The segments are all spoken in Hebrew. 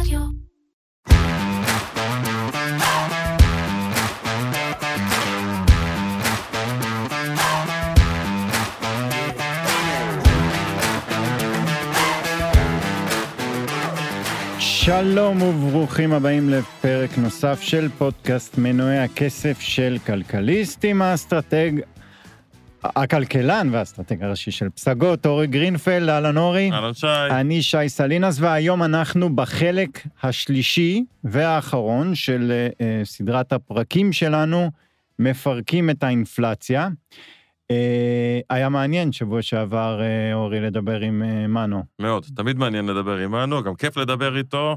רדיו. שלום וברוכים הבאים לפרק נוסף של פודקאסט מנועי הכסף של כלכליסט עם האסטרטג, הכלכלן והאסטרטג הראשי של פסגות, אורי גרינפלד, אהלן אורי. אהלן שי. אני שי סלינס, והיום אנחנו בחלק השלישי והאחרון של אה, סדרת הפרקים שלנו, מפרקים את האינפלציה. אה, היה מעניין שבוע שעבר, אה, אורי, לדבר עם אה, מנו. מאוד, תמיד מעניין לדבר עם מנו, גם כיף לדבר איתו,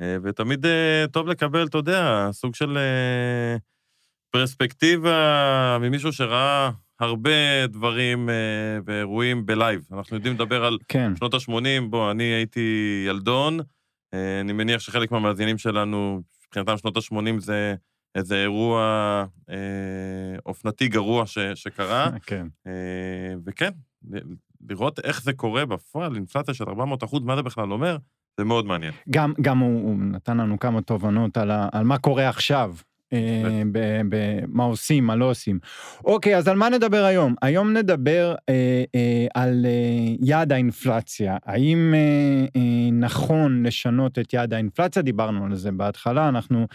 אה, ותמיד אה, טוב לקבל, אתה יודע, סוג של אה, פרספקטיבה ממישהו שראה הרבה דברים אה, ואירועים בלייב. אנחנו יודעים לדבר על כן, שנות ה-80, בוא, אני הייתי ילדון, אה, אני מניח שחלק מהמאזינים שלנו, מבחינתם שנות ה-80 זה איזה אירוע אה, אופנתי גרוע ש, שקרה. כן. אה, וכן, לראות איך זה קורה בפועל, אינפלציה של 400 אחוז, מה זה בכלל אומר, זה מאוד מעניין. גם, גם הוא, הוא נתן לנו כמה תובנות על, ה, על מה קורה עכשיו. אה, ב- ב- מה עושים, מה לא עושים. אוקיי, אז על מה נדבר היום? היום נדבר אה, אה, על אה, יעד האינפלציה. האם אה, אה, נכון לשנות את יעד האינפלציה? דיברנו על זה בהתחלה, אנחנו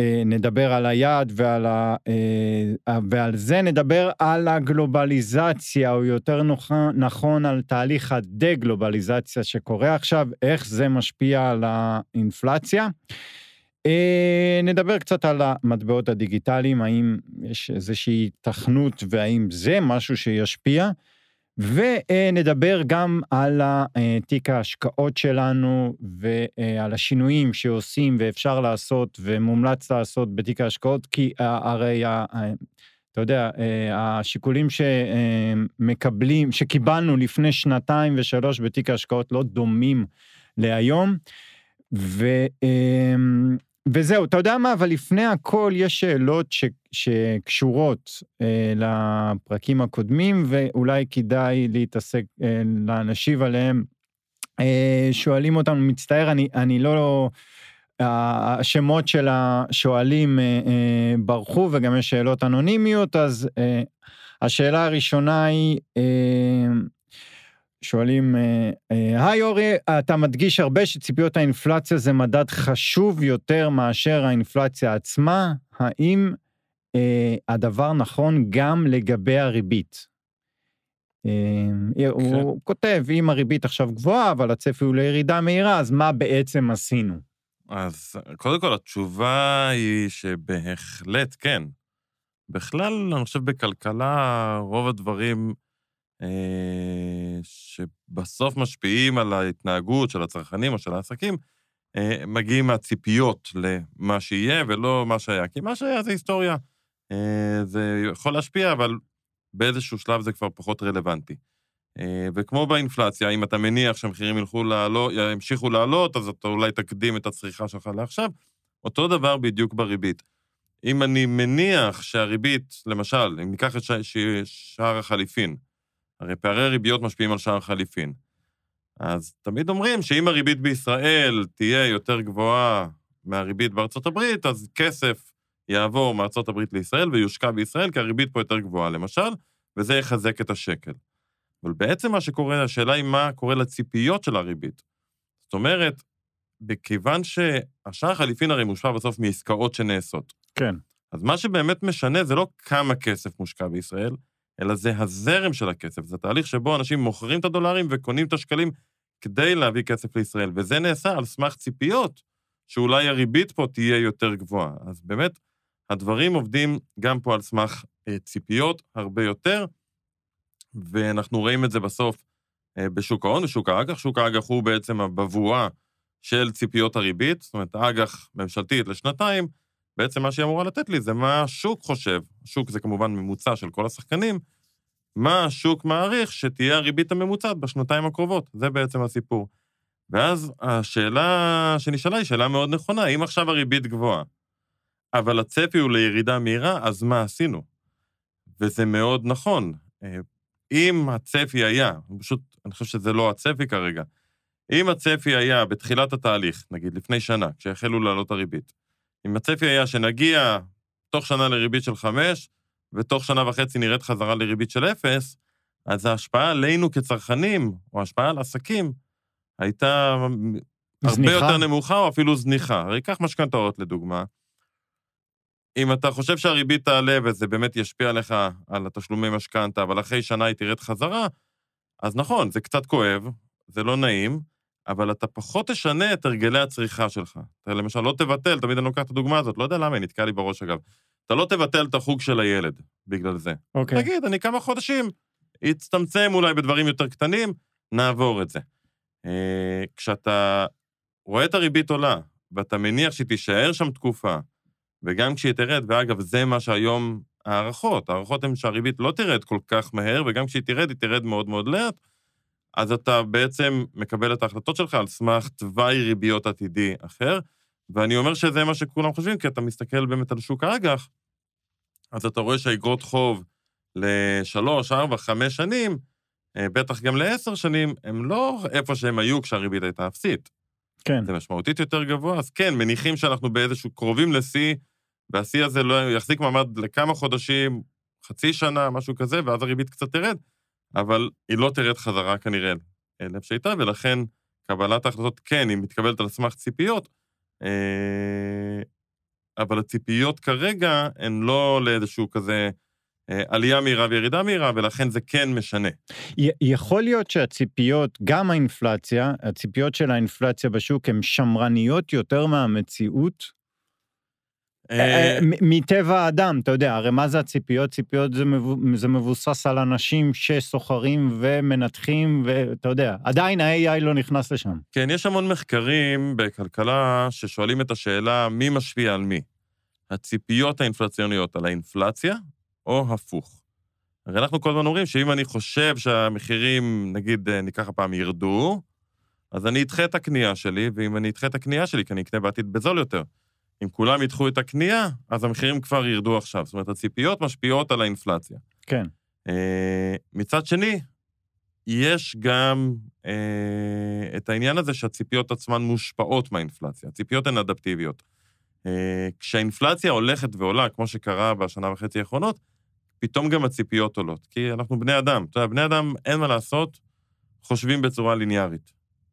אה, נדבר על היעד ועל, ה, אה, ועל זה נדבר על הגלובליזציה, או יותר נכון על תהליך הדה-גלובליזציה שקורה עכשיו, איך זה משפיע על האינפלציה. אה, נדבר קצת על המטבעות הדיגיטליים, האם יש איזושהי היתכנות והאם זה משהו שישפיע. ונדבר גם על אה, תיק ההשקעות שלנו ועל השינויים שעושים ואפשר לעשות ומומלץ לעשות בתיק ההשקעות, כי הרי, אתה יודע, אה, השיקולים שמקבלים, שקיבלנו לפני שנתיים ושלוש בתיק ההשקעות לא דומים להיום. וזהו, אתה יודע מה, אבל לפני הכל יש שאלות ש, שקשורות אה, לפרקים הקודמים, ואולי כדאי להתעסק, אה, להשיב עליהם. אה, שואלים אותנו, מצטער, אני, אני לא... השמות של השואלים אה, אה, ברחו, וגם יש שאלות אנונימיות, אז אה, השאלה הראשונה היא, אה, שואלים, אה, אה, היי אורי, אתה מדגיש הרבה שציפיות האינפלציה זה מדד חשוב יותר מאשר האינפלציה עצמה, האם אה, הדבר נכון גם לגבי הריבית? אה, הוא כותב, אם הריבית עכשיו גבוהה, אבל הצפי הוא לירידה מהירה, אז מה בעצם עשינו? אז קודם כל, התשובה היא שבהחלט כן. בכלל, אני חושב בכלכלה, רוב הדברים שבסוף משפיעים על ההתנהגות של הצרכנים או של העסקים, אה, מגיעים מהציפיות למה שיהיה ולא מה שהיה. כי מה שהיה זה היסטוריה. אה, זה יכול להשפיע, אבל באיזשהו שלב זה כבר פחות רלוונטי. אה, וכמו באינפלציה, אם אתה מניח שהמחירים ילכו לעלות, ימשיכו לעלות, אז אתה אולי תקדים את הצריכה שלך לעכשיו. אותו דבר בדיוק בריבית. אם אני מניח שהריבית, למשל, אם ניקח את. שער החליפין, הרי פערי ריביות משפיעים על שער החליפין. אז תמיד אומרים שאם הריבית בישראל תהיה יותר גבוהה מהריבית בארצות הברית, אז כסף יעבור מארצות הברית לישראל ויושקע בישראל, כי הריבית פה יותר גבוהה, למשל, וזה יחזק את השקל. אבל בעצם מה שקורה, השאלה היא מה קורה לציפיות של הריבית. זאת אומרת, בכיוון שהשער החליפין הרי מושפע בסוף מעסקאות שנעשות. כן. אז מה שבאמת משנה זה לא כמה כסף מושקע בישראל, אלא זה הזרם של הכסף. זה תהליך שבו אנשים מוכרים את הדולרים וקונים את השקלים כדי להביא כסף לישראל, וזה נעשה על סמך ציפיות שאולי הריבית פה תהיה יותר גבוהה. אז באמת, הדברים עובדים גם פה על סמך אה, ציפיות הרבה יותר, ואנחנו רואים את זה בסוף אה, בשוק ההון, בשוק האג"ח. שוק האג"ח הוא בעצם הבבואה של ציפיות הריבית, זאת אומרת, אג"ח ממשלתית לשנתיים, בעצם מה שהיא אמורה לתת לי זה מה השוק חושב, השוק זה כמובן ממוצע של כל השחקנים, מה השוק מעריך שתהיה הריבית הממוצעת בשנתיים הקרובות, זה בעצם הסיפור. ואז השאלה שנשאלה היא שאלה מאוד נכונה, אם עכשיו הריבית גבוהה, אבל הצפי הוא לירידה מהירה, אז מה עשינו? וזה מאוד נכון. אה, אם הצפי היה, פשוט, אני חושב שזה לא הצפי כרגע, אם הצפי היה בתחילת התהליך, נגיד לפני שנה, כשהחלו לעלות הריבית, אם הצפי היה שנגיע תוך שנה לריבית של חמש, ותוך שנה וחצי נראית חזרה לריבית של אפס, אז ההשפעה עלינו כצרכנים, או ההשפעה על עסקים, הייתה הרבה יותר נמוכה או אפילו זניחה. הרי קח משכנתאות לדוגמה. אם אתה חושב שהריבית תעלה וזה באמת ישפיע עליך על התשלומי משכנתה, אבל אחרי שנה היא תרד חזרה, אז נכון, זה קצת כואב, זה לא נעים, אבל אתה פחות תשנה את הרגלי הצריכה שלך. אתה למשל לא תבטל, תמיד אני לוקח את הדוגמה הזאת, לא יודע למה, היא נתקעה לי בראש אגב. אתה לא תבטל את החוג של הילד בגלל זה. אוקיי. תגיד, אני כמה חודשים, יצטמצם אולי בדברים יותר קטנים, נעבור את זה. אה, כשאתה רואה את הריבית עולה, ואתה מניח שהיא תישאר שם תקופה, וגם כשהיא תרד, ואגב, זה מה שהיום הערכות, הערכות הן שהריבית לא תרד כל כך מהר, וגם כשהיא תרד, היא תרד מאוד מאוד לאט, אז אתה בעצם מקבל את ההחלטות שלך על סמך תוואי ריביות עתידי אחר, ואני אומר שזה מה שכולם חושבים, כי אתה מסתכל באמת על שוק האג"ח, אז אתה רואה שהאגרות חוב לשלוש, ארבע, חמש שנים, אה, בטח גם לעשר שנים, הם לא איפה שהם היו כשהריבית הייתה אפסית. כן. זה משמעותית יותר גבוה, אז כן, מניחים שאנחנו באיזשהו קרובים לשיא, והשיא הזה לא יחזיק מעמד לכמה חודשים, חצי שנה, משהו כזה, ואז הריבית קצת תרד, אבל היא לא תרד חזרה כנראה לאיפה שהייתה, ולכן קבלת ההחלטות, כן, היא מתקבלת על סמך ציפיות, אה, אבל הציפיות כרגע הן לא לאיזשהו כזה אה, עלייה מהירה וירידה מהירה, ולכן זה כן משנה. יכול להיות שהציפיות, גם האינפלציה, הציפיות של האינפלציה בשוק הן שמרניות יותר מהמציאות? אה, מטבע האדם, אתה יודע, הרי מה זה הציפיות? ציפיות זה, מבו, זה מבוסס על אנשים שסוחרים ומנתחים, ואתה יודע, עדיין ה-AI לא נכנס לשם. כן, יש המון מחקרים בכלכלה ששואלים את השאלה מי משפיע על מי. הציפיות האינפלציוניות על האינפלציה, או הפוך. הרי אנחנו כל הזמן אומרים שאם אני חושב שהמחירים, נגיד, אה, ניקח הפעם, ירדו, אז אני אדחה את הקנייה שלי, ואם אני אדחה את הקנייה שלי, כי אני אקנה בעתיד בזול יותר. אם כולם ידחו את הקנייה, אז המחירים כבר ירדו עכשיו. זאת אומרת, הציפיות משפיעות על האינפלציה. כן. Uh, מצד שני, יש גם uh, את העניין הזה שהציפיות עצמן מושפעות מהאינפלציה. הציפיות הן אדפטיביות. Uh, כשהאינפלציה הולכת ועולה, כמו שקרה בשנה וחצי האחרונות, פתאום גם הציפיות עולות. כי אנחנו בני אדם. אתה יודע, בני אדם, אין מה לעשות, חושבים בצורה ליניארית.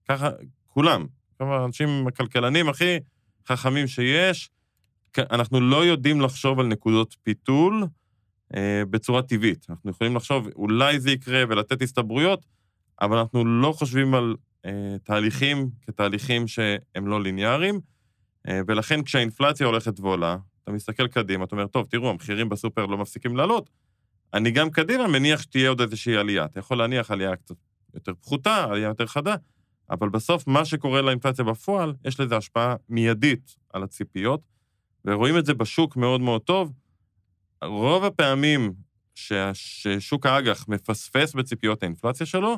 ככה, כולם. כמה אנשים, הכלכלנים הכי חכמים שיש, אנחנו לא יודעים לחשוב על נקודות פיתול אה, בצורה טבעית. אנחנו יכולים לחשוב, אולי זה יקרה ולתת הסתברויות, אבל אנחנו לא חושבים על אה, תהליכים כתהליכים שהם לא ליניאריים, אה, ולכן כשהאינפלציה הולכת ועולה, אתה מסתכל קדימה, אתה אומר, טוב, תראו, המחירים בסופר לא מפסיקים לעלות, אני גם קדימה מניח שתהיה עוד איזושהי עלייה. אתה יכול להניח עלייה קצת יותר פחותה, עלייה יותר חדה, אבל בסוף מה שקורה לאינפלציה בפועל, יש לזה השפעה מיידית על הציפיות, ורואים את זה בשוק מאוד מאוד טוב. רוב הפעמים ששוק האג"ח מפספס בציפיות האינפלציה שלו,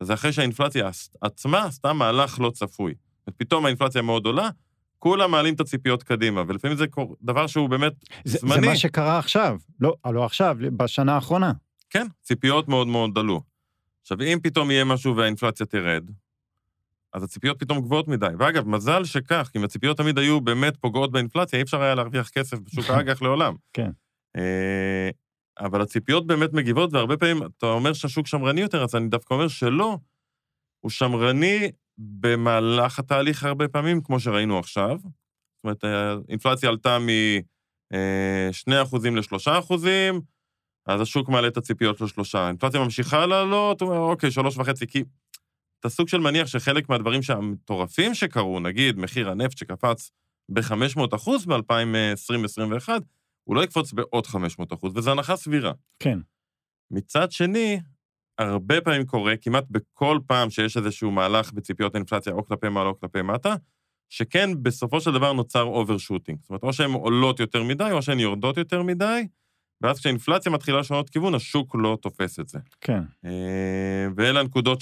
זה אחרי שהאינפלציה עצמה עשתה מהלך לא צפוי. פתאום האינפלציה מאוד עולה, כולם מעלים את הציפיות קדימה, ולפעמים זה דבר שהוא באמת זה, זמני. זה מה שקרה עכשיו, לא, לא עכשיו, בשנה האחרונה. כן, ציפיות מאוד מאוד עלו. עכשיו, אם פתאום יהיה משהו והאינפלציה תרד, אז הציפיות פתאום גבוהות מדי. ואגב, מזל שכך, אם הציפיות תמיד היו באמת פוגעות באינפלציה, אי אפשר היה להרוויח כסף בשוק האג"ח לעולם. כן. אה, אבל הציפיות באמת מגיבות, והרבה פעמים אתה אומר שהשוק שמרני יותר, אז אני דווקא אומר שלא. הוא שמרני במהלך התהליך הרבה פעמים, כמו שראינו עכשיו. זאת אומרת, האינפלציה עלתה מ-2% ל-3%, אז השוק מעלה את הציפיות לשלושה. האינפלציה ממשיכה לעלות, הוא אומר, אוקיי, שלוש וחצי, כי אתה סוג של מניח שחלק מהדברים המטורפים שקרו, נגיד מחיר הנפט שקפץ ב-500 אחוז ב-2020-2021, הוא לא יקפוץ בעוד 500 אחוז, וזו הנחה סבירה. כן. מצד שני, הרבה פעמים קורה, כמעט בכל פעם שיש איזשהו מהלך בציפיות האינפלציה, או כלפי מעלה או כלפי מטה, שכן, בסופו של דבר נוצר overshooting. זאת אומרת, או שהן עולות יותר מדי, או שהן יורדות יותר מדי, ואז כשהאינפלציה מתחילה לשנות כיוון, השוק לא תופס את זה. כן. אה, ואלה הנקודות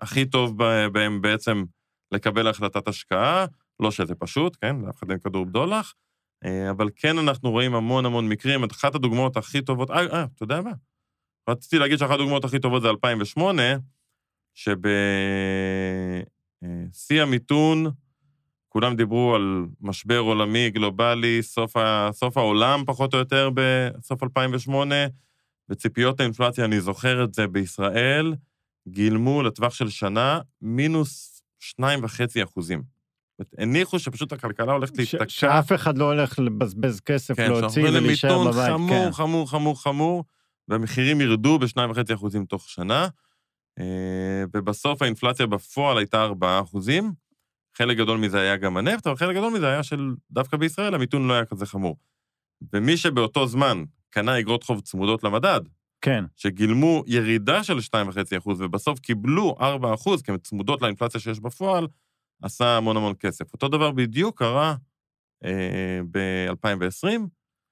שהכי טוב בהן בעצם לקבל החלטת השקעה, לא שזה פשוט, כן? לאף אחד אין כדור בדולח, אה, אבל כן אנחנו רואים המון המון מקרים. אחת הדוגמאות הכי טובות, אה, אה, אתה יודע מה? רציתי להגיד שאחת הדוגמאות הכי טובות זה 2008, שיא המיתון, כולם דיברו על משבר עולמי, גלובלי, סוף, ה, סוף העולם פחות או יותר בסוף 2008, וציפיות האינפלציה, אני זוכר את זה בישראל, גילמו לטווח של שנה מינוס שניים וחצי אחוזים. הניחו שפשוט הכלכלה הולכת להשתקע. שאף אחד לא הולך לבזבז כסף, כן, להוציא ולהישאר בבית. כן, חמור, כן. חמור, חמור, חמור, והמחירים ירדו בשניים וחצי אחוזים תוך שנה, אה, ובסוף האינפלציה בפועל הייתה ארבעה אחוזים. חלק גדול מזה היה גם הנפט, אבל חלק גדול מזה היה של, דווקא בישראל, המיתון לא היה כזה חמור. ומי שבאותו זמן קנה אגרות חוב צמודות למדד, כן, שגילמו ירידה של 2.5% ובסוף קיבלו 4% כי הן צמודות לאינפלציה שיש בפועל, עשה המון המון כסף. אותו דבר בדיוק קרה אה, ב-2020.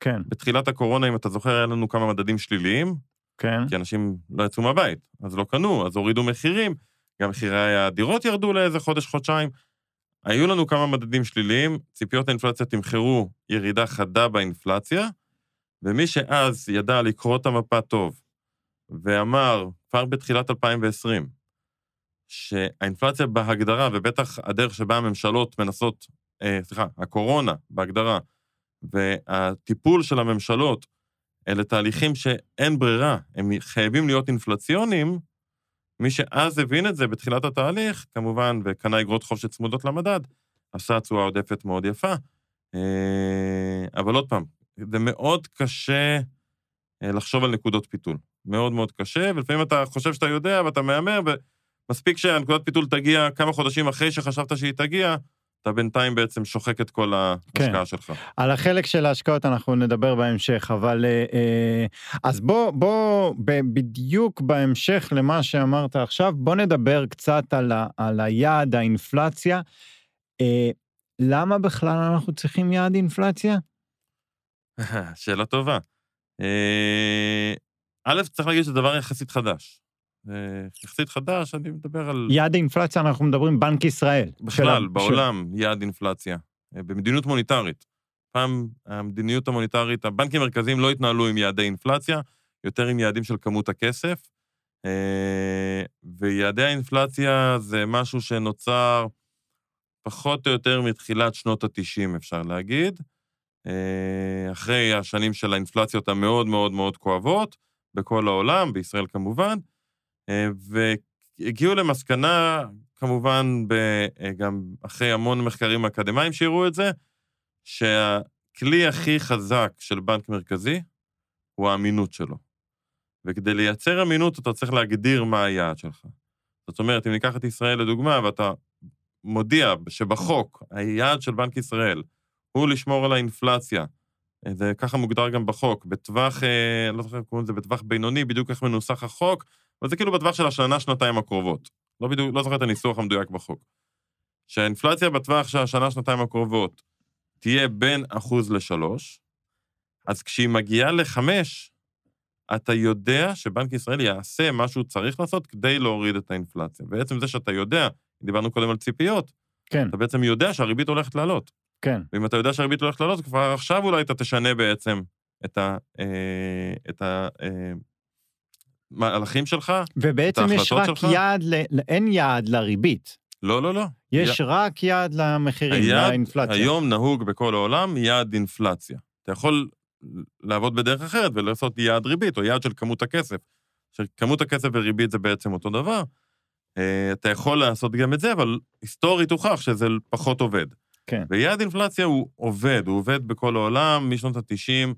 כן, בתחילת הקורונה, אם אתה זוכר, היה לנו כמה מדדים שליליים, כן. כי אנשים לא יצאו מהבית, אז לא קנו, אז הורידו מחירים, גם מחירי הדירות ירדו לאיזה חודש, חודשיים. היו לנו כמה מדדים שליליים, ציפיות האינפלציה תמחרו ירידה חדה באינפלציה, ומי שאז ידע לקרוא את המפה טוב, ואמר, כבר בתחילת 2020, שהאינפלציה בהגדרה, ובטח הדרך שבה הממשלות מנסות, אה, סליחה, הקורונה בהגדרה, והטיפול של הממשלות, אלה תהליכים שאין ברירה, הם חייבים להיות אינפלציוניים, מי שאז הבין את זה בתחילת התהליך, כמובן, וקנה אגרות חוב שצמודות למדד, עשה תשואה עודפת מאוד יפה. אה, אבל עוד פעם, זה מאוד קשה אה, לחשוב על נקודות פיתול. מאוד מאוד קשה, ולפעמים אתה חושב שאתה יודע ואתה מהמר, ומספיק שהנקודת פיתול תגיע כמה חודשים אחרי שחשבת שהיא תגיע, אתה בינתיים בעצם שוחק את כל ההשקעה כן. שלך. על החלק של ההשקעות אנחנו נדבר בהמשך, אבל אה, אה, אז בוא, בוא, בדיוק בהמשך למה שאמרת עכשיו, בוא נדבר קצת על, ה, על היעד האינפלציה. אה, למה בכלל אנחנו צריכים יעד אינפלציה? שאלה טובה. אה, א', צריך להגיד שזה דבר יחסית חדש. אה, יחסית חדש, אני מדבר על... יעד האינפלציה אנחנו מדברים בנק ישראל. בכלל, של- בעולם, יעד אינפלציה. אה, במדיניות מוניטרית. פעם המדיניות המוניטרית, הבנקים המרכזיים לא התנהלו עם יעדי אינפלציה, יותר עם יעדים של כמות הכסף. ויעדי האינפלציה זה משהו שנוצר פחות או יותר מתחילת שנות ה-90, אפשר להגיד. אה, אחרי השנים של האינפלציות המאוד מאוד מאוד כואבות, בכל העולם, בישראל כמובן, אה, והגיעו למסקנה, כמובן, אה, גם אחרי המון מחקרים אקדמיים שהראו את זה, שהכלי הכי חזק של בנק מרכזי הוא האמינות שלו. וכדי לייצר אמינות אתה צריך להגדיר מה היעד שלך. זאת אומרת, אם ניקח את ישראל לדוגמה, ואתה מודיע שבחוק, היעד של בנק ישראל הוא לשמור על האינפלציה, אה, זה ככה מוגדר גם בחוק, בטווח, אה, לא זוכר איך קוראים לזה, בטווח בינוני, בדיוק איך מנוסח החוק, אבל זה כאילו בטווח של השנה, שנתיים הקרובות. לא בדיוק, לא זוכר את הניסוח המדויק בחוק. שהאינפלציה בטווח של השנה, שנתיים הקרובות תהיה בין אחוז לשלוש, אז כשהיא מגיעה לחמש, אתה יודע שבנק ישראל יעשה מה שהוא צריך לעשות כדי להוריד את האינפלציה. בעצם זה שאתה יודע, דיברנו קודם על ציפיות, כן, אתה בעצם יודע שהריבית הולכת לעלות. כן. ואם אתה יודע שהריבית הולכת לעלות, כבר עכשיו אולי אתה תשנה בעצם את ה... אה, את ה... אה, מהלכים שלך. ובעצם יש רק שלך? יעד, ל... אין יעד לריבית. לא, לא, לא. יש רק יעד למחירים, היעד לאינפלציה. היום נהוג בכל העולם יעד אינפלציה. אתה יכול לעבוד בדרך אחרת ולעשות יעד ריבית, או יעד של כמות הכסף. שכמות הכסף וריבית זה בעצם אותו דבר. אה, אתה יכול לעשות גם את זה, אבל היסטורית הוכח שזה פחות עובד. כן. ויעד אינפלציה הוא עובד, הוא עובד בכל העולם, משנות ה-90.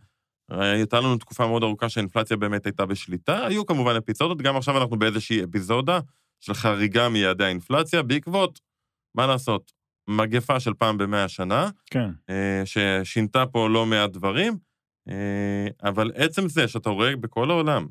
הייתה לנו תקופה מאוד ארוכה שהאינפלציה באמת הייתה בשליטה. היו כמובן אפיזודות, גם עכשיו אנחנו באיזושהי אפיזודה של חריגה מיעדי האינפלציה, בעקבות, מה לעשות, מגפה של פעם במאה שנה, כן. אה, ששינתה פה לא מעט דברים, אה, אבל עצם זה שאתה רואה בכל העולם,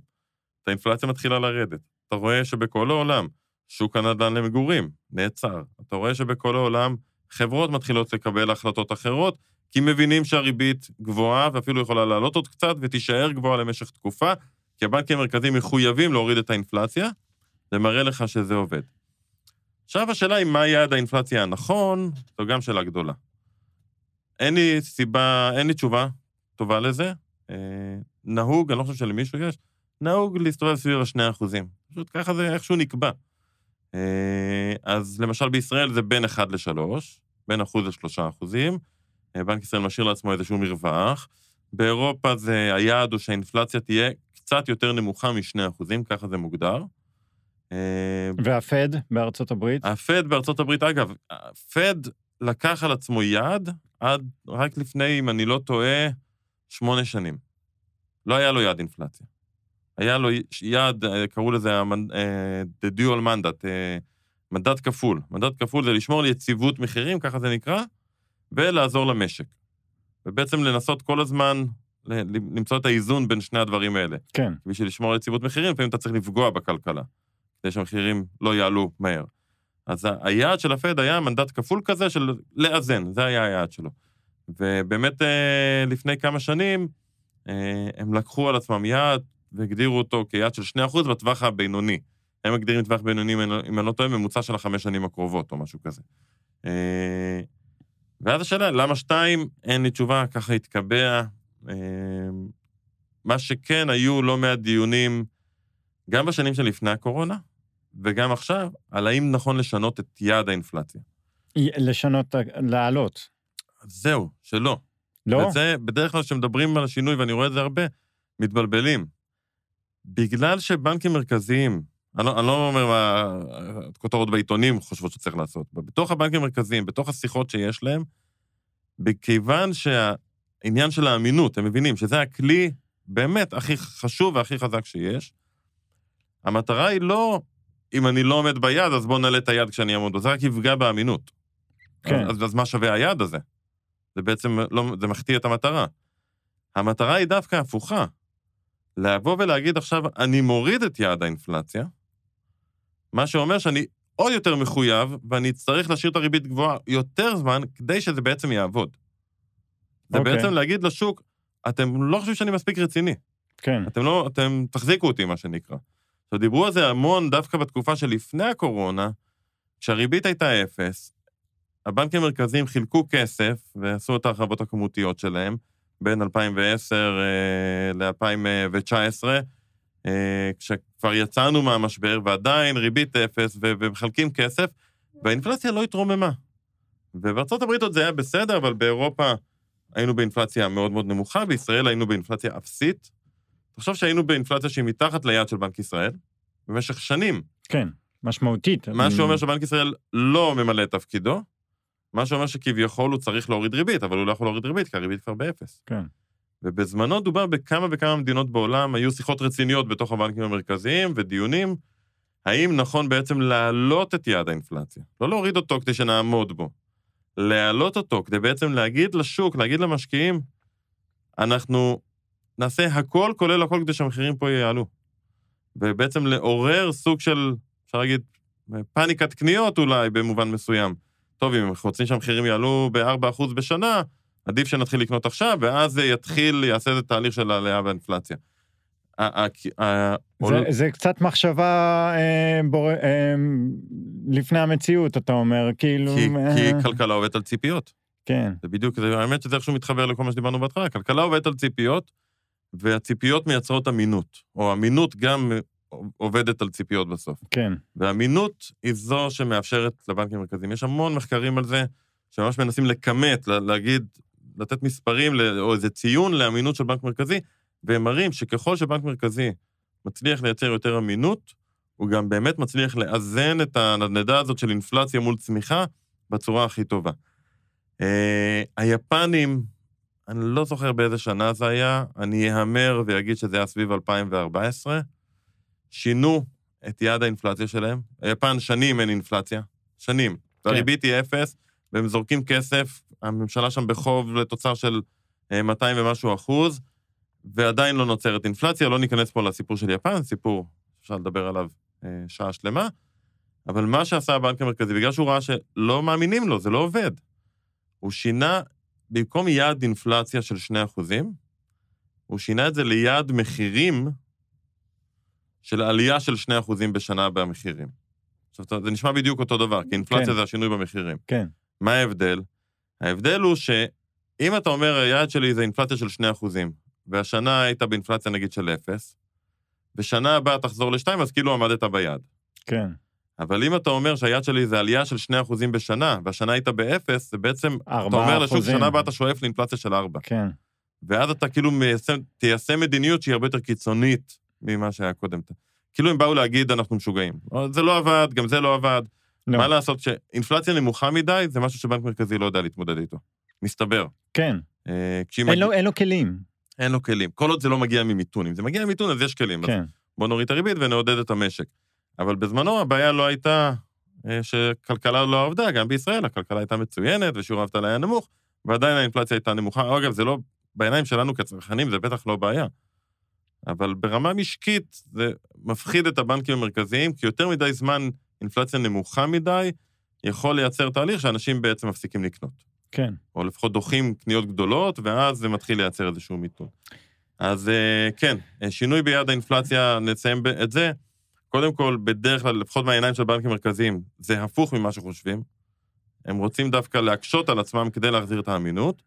את האינפלציה מתחילה לרדת. אתה רואה שבכל העולם שוק הנדל"ן למגורים נעצר. אתה רואה שבכל העולם חברות מתחילות לקבל החלטות אחרות, כי מבינים שהריבית גבוהה ואפילו יכולה לעלות עוד קצת ותישאר גבוהה למשך תקופה, כי הבנקים המרכזיים מחויבים להוריד את האינפלציה, זה מראה לך שזה עובד. עכשיו השאלה היא מה יעד האינפלציה הנכון, זו גם שאלה גדולה. אין לי סיבה, אין לי תשובה טובה לזה. אה, נהוג, אני לא חושב שלמישהו יש, נהוג להסתובב סביב השני אחוזים. פשוט ככה זה איכשהו נקבע. אה, אז למשל בישראל זה בין 1 ל-3, בין אחוז ל-3 אחוזים. אה, בנק ישראל משאיר לעצמו איזשהו מרווח. באירופה זה, היעד הוא שהאינפלציה תהיה קצת יותר נמוכה מ-2 אחוזים, ככה זה מוגדר. אה, והפד בארצות הברית? הפד בארצות הברית, אגב, הפד לקח על עצמו יעד עד רק לפני, אם אני לא טועה, שמונה שנים. לא היה לו יעד אינפלציה. היה לו יעד, אה, קראו לזה אה, The Dual Mandate, אה, מנדט כפול. מנדט כפול זה לשמור על יציבות מחירים, ככה זה נקרא, ולעזור למשק. ובעצם לנסות כל הזמן למצוא את האיזון בין שני הדברים האלה. כן. בשביל לשמור על יציבות מחירים, לפעמים אתה צריך לפגוע בכלכלה, כדי שהמחירים לא יעלו מהר. אז היעד של הפד היה מנדט כפול כזה של לאזן, זה היה היעד שלו. ובאמת, לפני כמה שנים, הם לקחו על עצמם יעד והגדירו אותו כיעד של 2% בטווח הבינוני. הם מגדירים טווח בינוני, אם אני לא טועה, ממוצע של החמש שנים הקרובות, או משהו כזה. אה, ואז השאלה, למה 2? אין לי תשובה, ככה התקבע. אה, מה שכן, היו לא מעט דיונים, גם בשנים שלפני הקורונה, וגם עכשיו, על האם נכון לשנות את יעד האינפלציה. לשנות, להעלות. זהו, שלא. לא? וזה, בדרך כלל כשמדברים על השינוי, ואני רואה את זה הרבה, מתבלבלים. בגלל שבנקים מרכזיים, אני לא, אני לא אומר מה כותרות בעיתונים חושבות שצריך לעשות, בתוך הבנקים המרכזיים, בתוך השיחות שיש להם, מכיוון שהעניין של האמינות, הם מבינים שזה הכלי באמת הכי חשוב והכי חזק שיש, המטרה היא לא, אם אני לא עומד ביד, אז בואו נעלה את היד כשאני אעמוד בו, זה רק יפגע באמינות. כן. אז, אז מה שווה היד הזה? זה בעצם, לא, זה מחטיא את המטרה. המטרה היא דווקא הפוכה. לבוא ולהגיד עכשיו, אני מוריד את יעד האינפלציה, מה שאומר שאני עוד יותר מחויב, ואני אצטרך להשאיר את הריבית גבוהה יותר זמן, כדי שזה בעצם יעבוד. זה okay. אוקיי. בעצם להגיד לשוק, אתם לא חושבים שאני מספיק רציני. כן. אתם לא, אתם תחזיקו אותי, מה שנקרא. עכשיו, דיברו על זה המון דווקא בתקופה שלפני הקורונה, כשהריבית הייתה אפס, הבנקים המרכזיים חילקו כסף ועשו את ההרחבות הכמותיות שלהם, בין 2010 אה, ל-2019, אה, כשכבר יצאנו מהמשבר, ועדיין ריבית אפס, ומחלקים כסף, והאינפלציה לא התרוממה. ובארצות הברית עוד זה היה בסדר, אבל באירופה היינו באינפלציה מאוד מאוד נמוכה, בישראל היינו באינפלציה אפסית. תחשוב שהיינו באינפלציה שהיא מתחת ליעד של בנק ישראל, במשך שנים. כן, משמעותית. מה שאומר שבנק ישראל לא ממלא את תפקידו, מה שאומר שכביכול הוא צריך להוריד ריבית, אבל הוא לא יכול להוריד ריבית, כי הריבית כבר באפס. כן. ובזמנו דובר בכמה וכמה מדינות בעולם, היו שיחות רציניות בתוך הבנקים המרכזיים ודיונים, האם נכון בעצם להעלות את יעד האינפלציה. לא להוריד אותו כדי שנעמוד בו, להעלות אותו כדי בעצם להגיד לשוק, להגיד למשקיעים, אנחנו נעשה הכל כולל הכל כדי שהמחירים פה יעלו. ובעצם לעורר סוג של, אפשר להגיד, פאניקת קניות אולי במובן מסוים. טוב, אם אנחנו רוצים שהמחירים יעלו ב-4% בשנה, עדיף שנתחיל לקנות עכשיו, ואז זה יתחיל, יעשה את התהליך של העלייה באינפלציה. זה, זה קצת מחשבה אה, בור... אה, לפני המציאות, אתה אומר, כאילו... כי, אה... כי כלכלה עובדת על ציפיות. כן. זה בדיוק, זה, האמת שזה איכשהו מתחבר לכל מה שדיברנו בהתחלה. כלכלה עובדת על ציפיות, והציפיות מייצרות אמינות, או אמינות גם עובדת על ציפיות בסוף. כן. ואמינות היא זו שמאפשרת לבנקים המרכזיים. יש המון מחקרים על זה, שממש מנסים לכמת, להגיד, לתת מספרים, או איזה ציון לאמינות של בנק מרכזי, והם מראים שככל שבנק מרכזי מצליח לייצר יותר אמינות, הוא גם באמת מצליח לאזן את הנדנדה הזאת של אינפלציה מול צמיחה בצורה הכי טובה. Uh, היפנים, אני לא זוכר באיזה שנה זה היה, אני אהמר ואגיד שזה היה סביב 2014, שינו את יעד האינפלציה שלהם. ביפן שנים אין אינפלציה, שנים. כן. והריבית היא אפס, והם זורקים כסף, הממשלה שם בחוב לתוצר של 200 אה, ומשהו אחוז, ועדיין לא נוצרת אינפלציה, לא ניכנס פה לסיפור של יפן, סיפור אפשר לדבר עליו אה, שעה שלמה, אבל מה שעשה הבנק המרכזי, בגלל שהוא ראה שלא מאמינים לו, זה לא עובד, הוא שינה, במקום יעד אינפלציה של 2 אחוזים, הוא שינה את זה ליעד מחירים של עלייה של 2% בשנה במחירים. עכשיו, זה נשמע בדיוק אותו דבר, כי אינפלציה כן. זה השינוי במחירים. כן. מה ההבדל? ההבדל הוא שאם אתה אומר, היעד שלי זה אינפלציה של 2%, והשנה היית באינפלציה נגיד של 0, בשנה הבאה תחזור ל-2, אז כאילו עמדת ביעד. כן. אבל אם אתה אומר שהיעד שלי זה עלייה של 2% בשנה, והשנה היית באפס, זה בעצם, אתה אומר לשוק, שנה הבאה אתה שואף לאינפלציה של 4. כן. ואז אתה כאילו מיישם, תיישם מדיניות שהיא הרבה יותר קיצונית ממה שהיה קודם. כאילו הם באו להגיד, אנחנו משוגעים. זה לא עבד, גם זה לא עבד. לא. מה לעשות, שאינפלציה נמוכה מדי, זה משהו שבנק מרכזי לא יודע להתמודד איתו. מסתבר. כן. אה, אין, מגיע... לו, אין לו כלים. אין לו כלים. כל עוד זה לא מגיע ממיתון. אם זה מגיע ממיתון, אז יש כלים. כן. אז בוא נוריד את הריבית ונעודד את המשק. אבל בזמנו הבעיה לא הייתה אה, שכלכלה לא עבדה, גם בישראל הכלכלה הייתה מצוינת ושיעור האבטלה היה נמוך, ועדיין האינפלציה הייתה נמוכה. אגב, זה לא, בעיניים שלנו כצרכנים זה בטח לא בעיה. אבל ברמה משקית זה מפחיד את הבנקים המרכזיים, כי יותר מדי זמן אינפלציה נמוכה מדי, יכול לייצר תהליך שאנשים בעצם מפסיקים לקנות. כן. או לפחות דוחים קניות גדולות, ואז זה מתחיל לייצר איזשהו מיתון. אז אה, כן, אה, שינוי ביעד האינפלציה, נסיים את זה. קודם כל, בדרך כלל, לפחות מהעיניים של בנקים מרכזיים, זה הפוך ממה שחושבים. הם רוצים דווקא להקשות על עצמם כדי להחזיר את האמינות.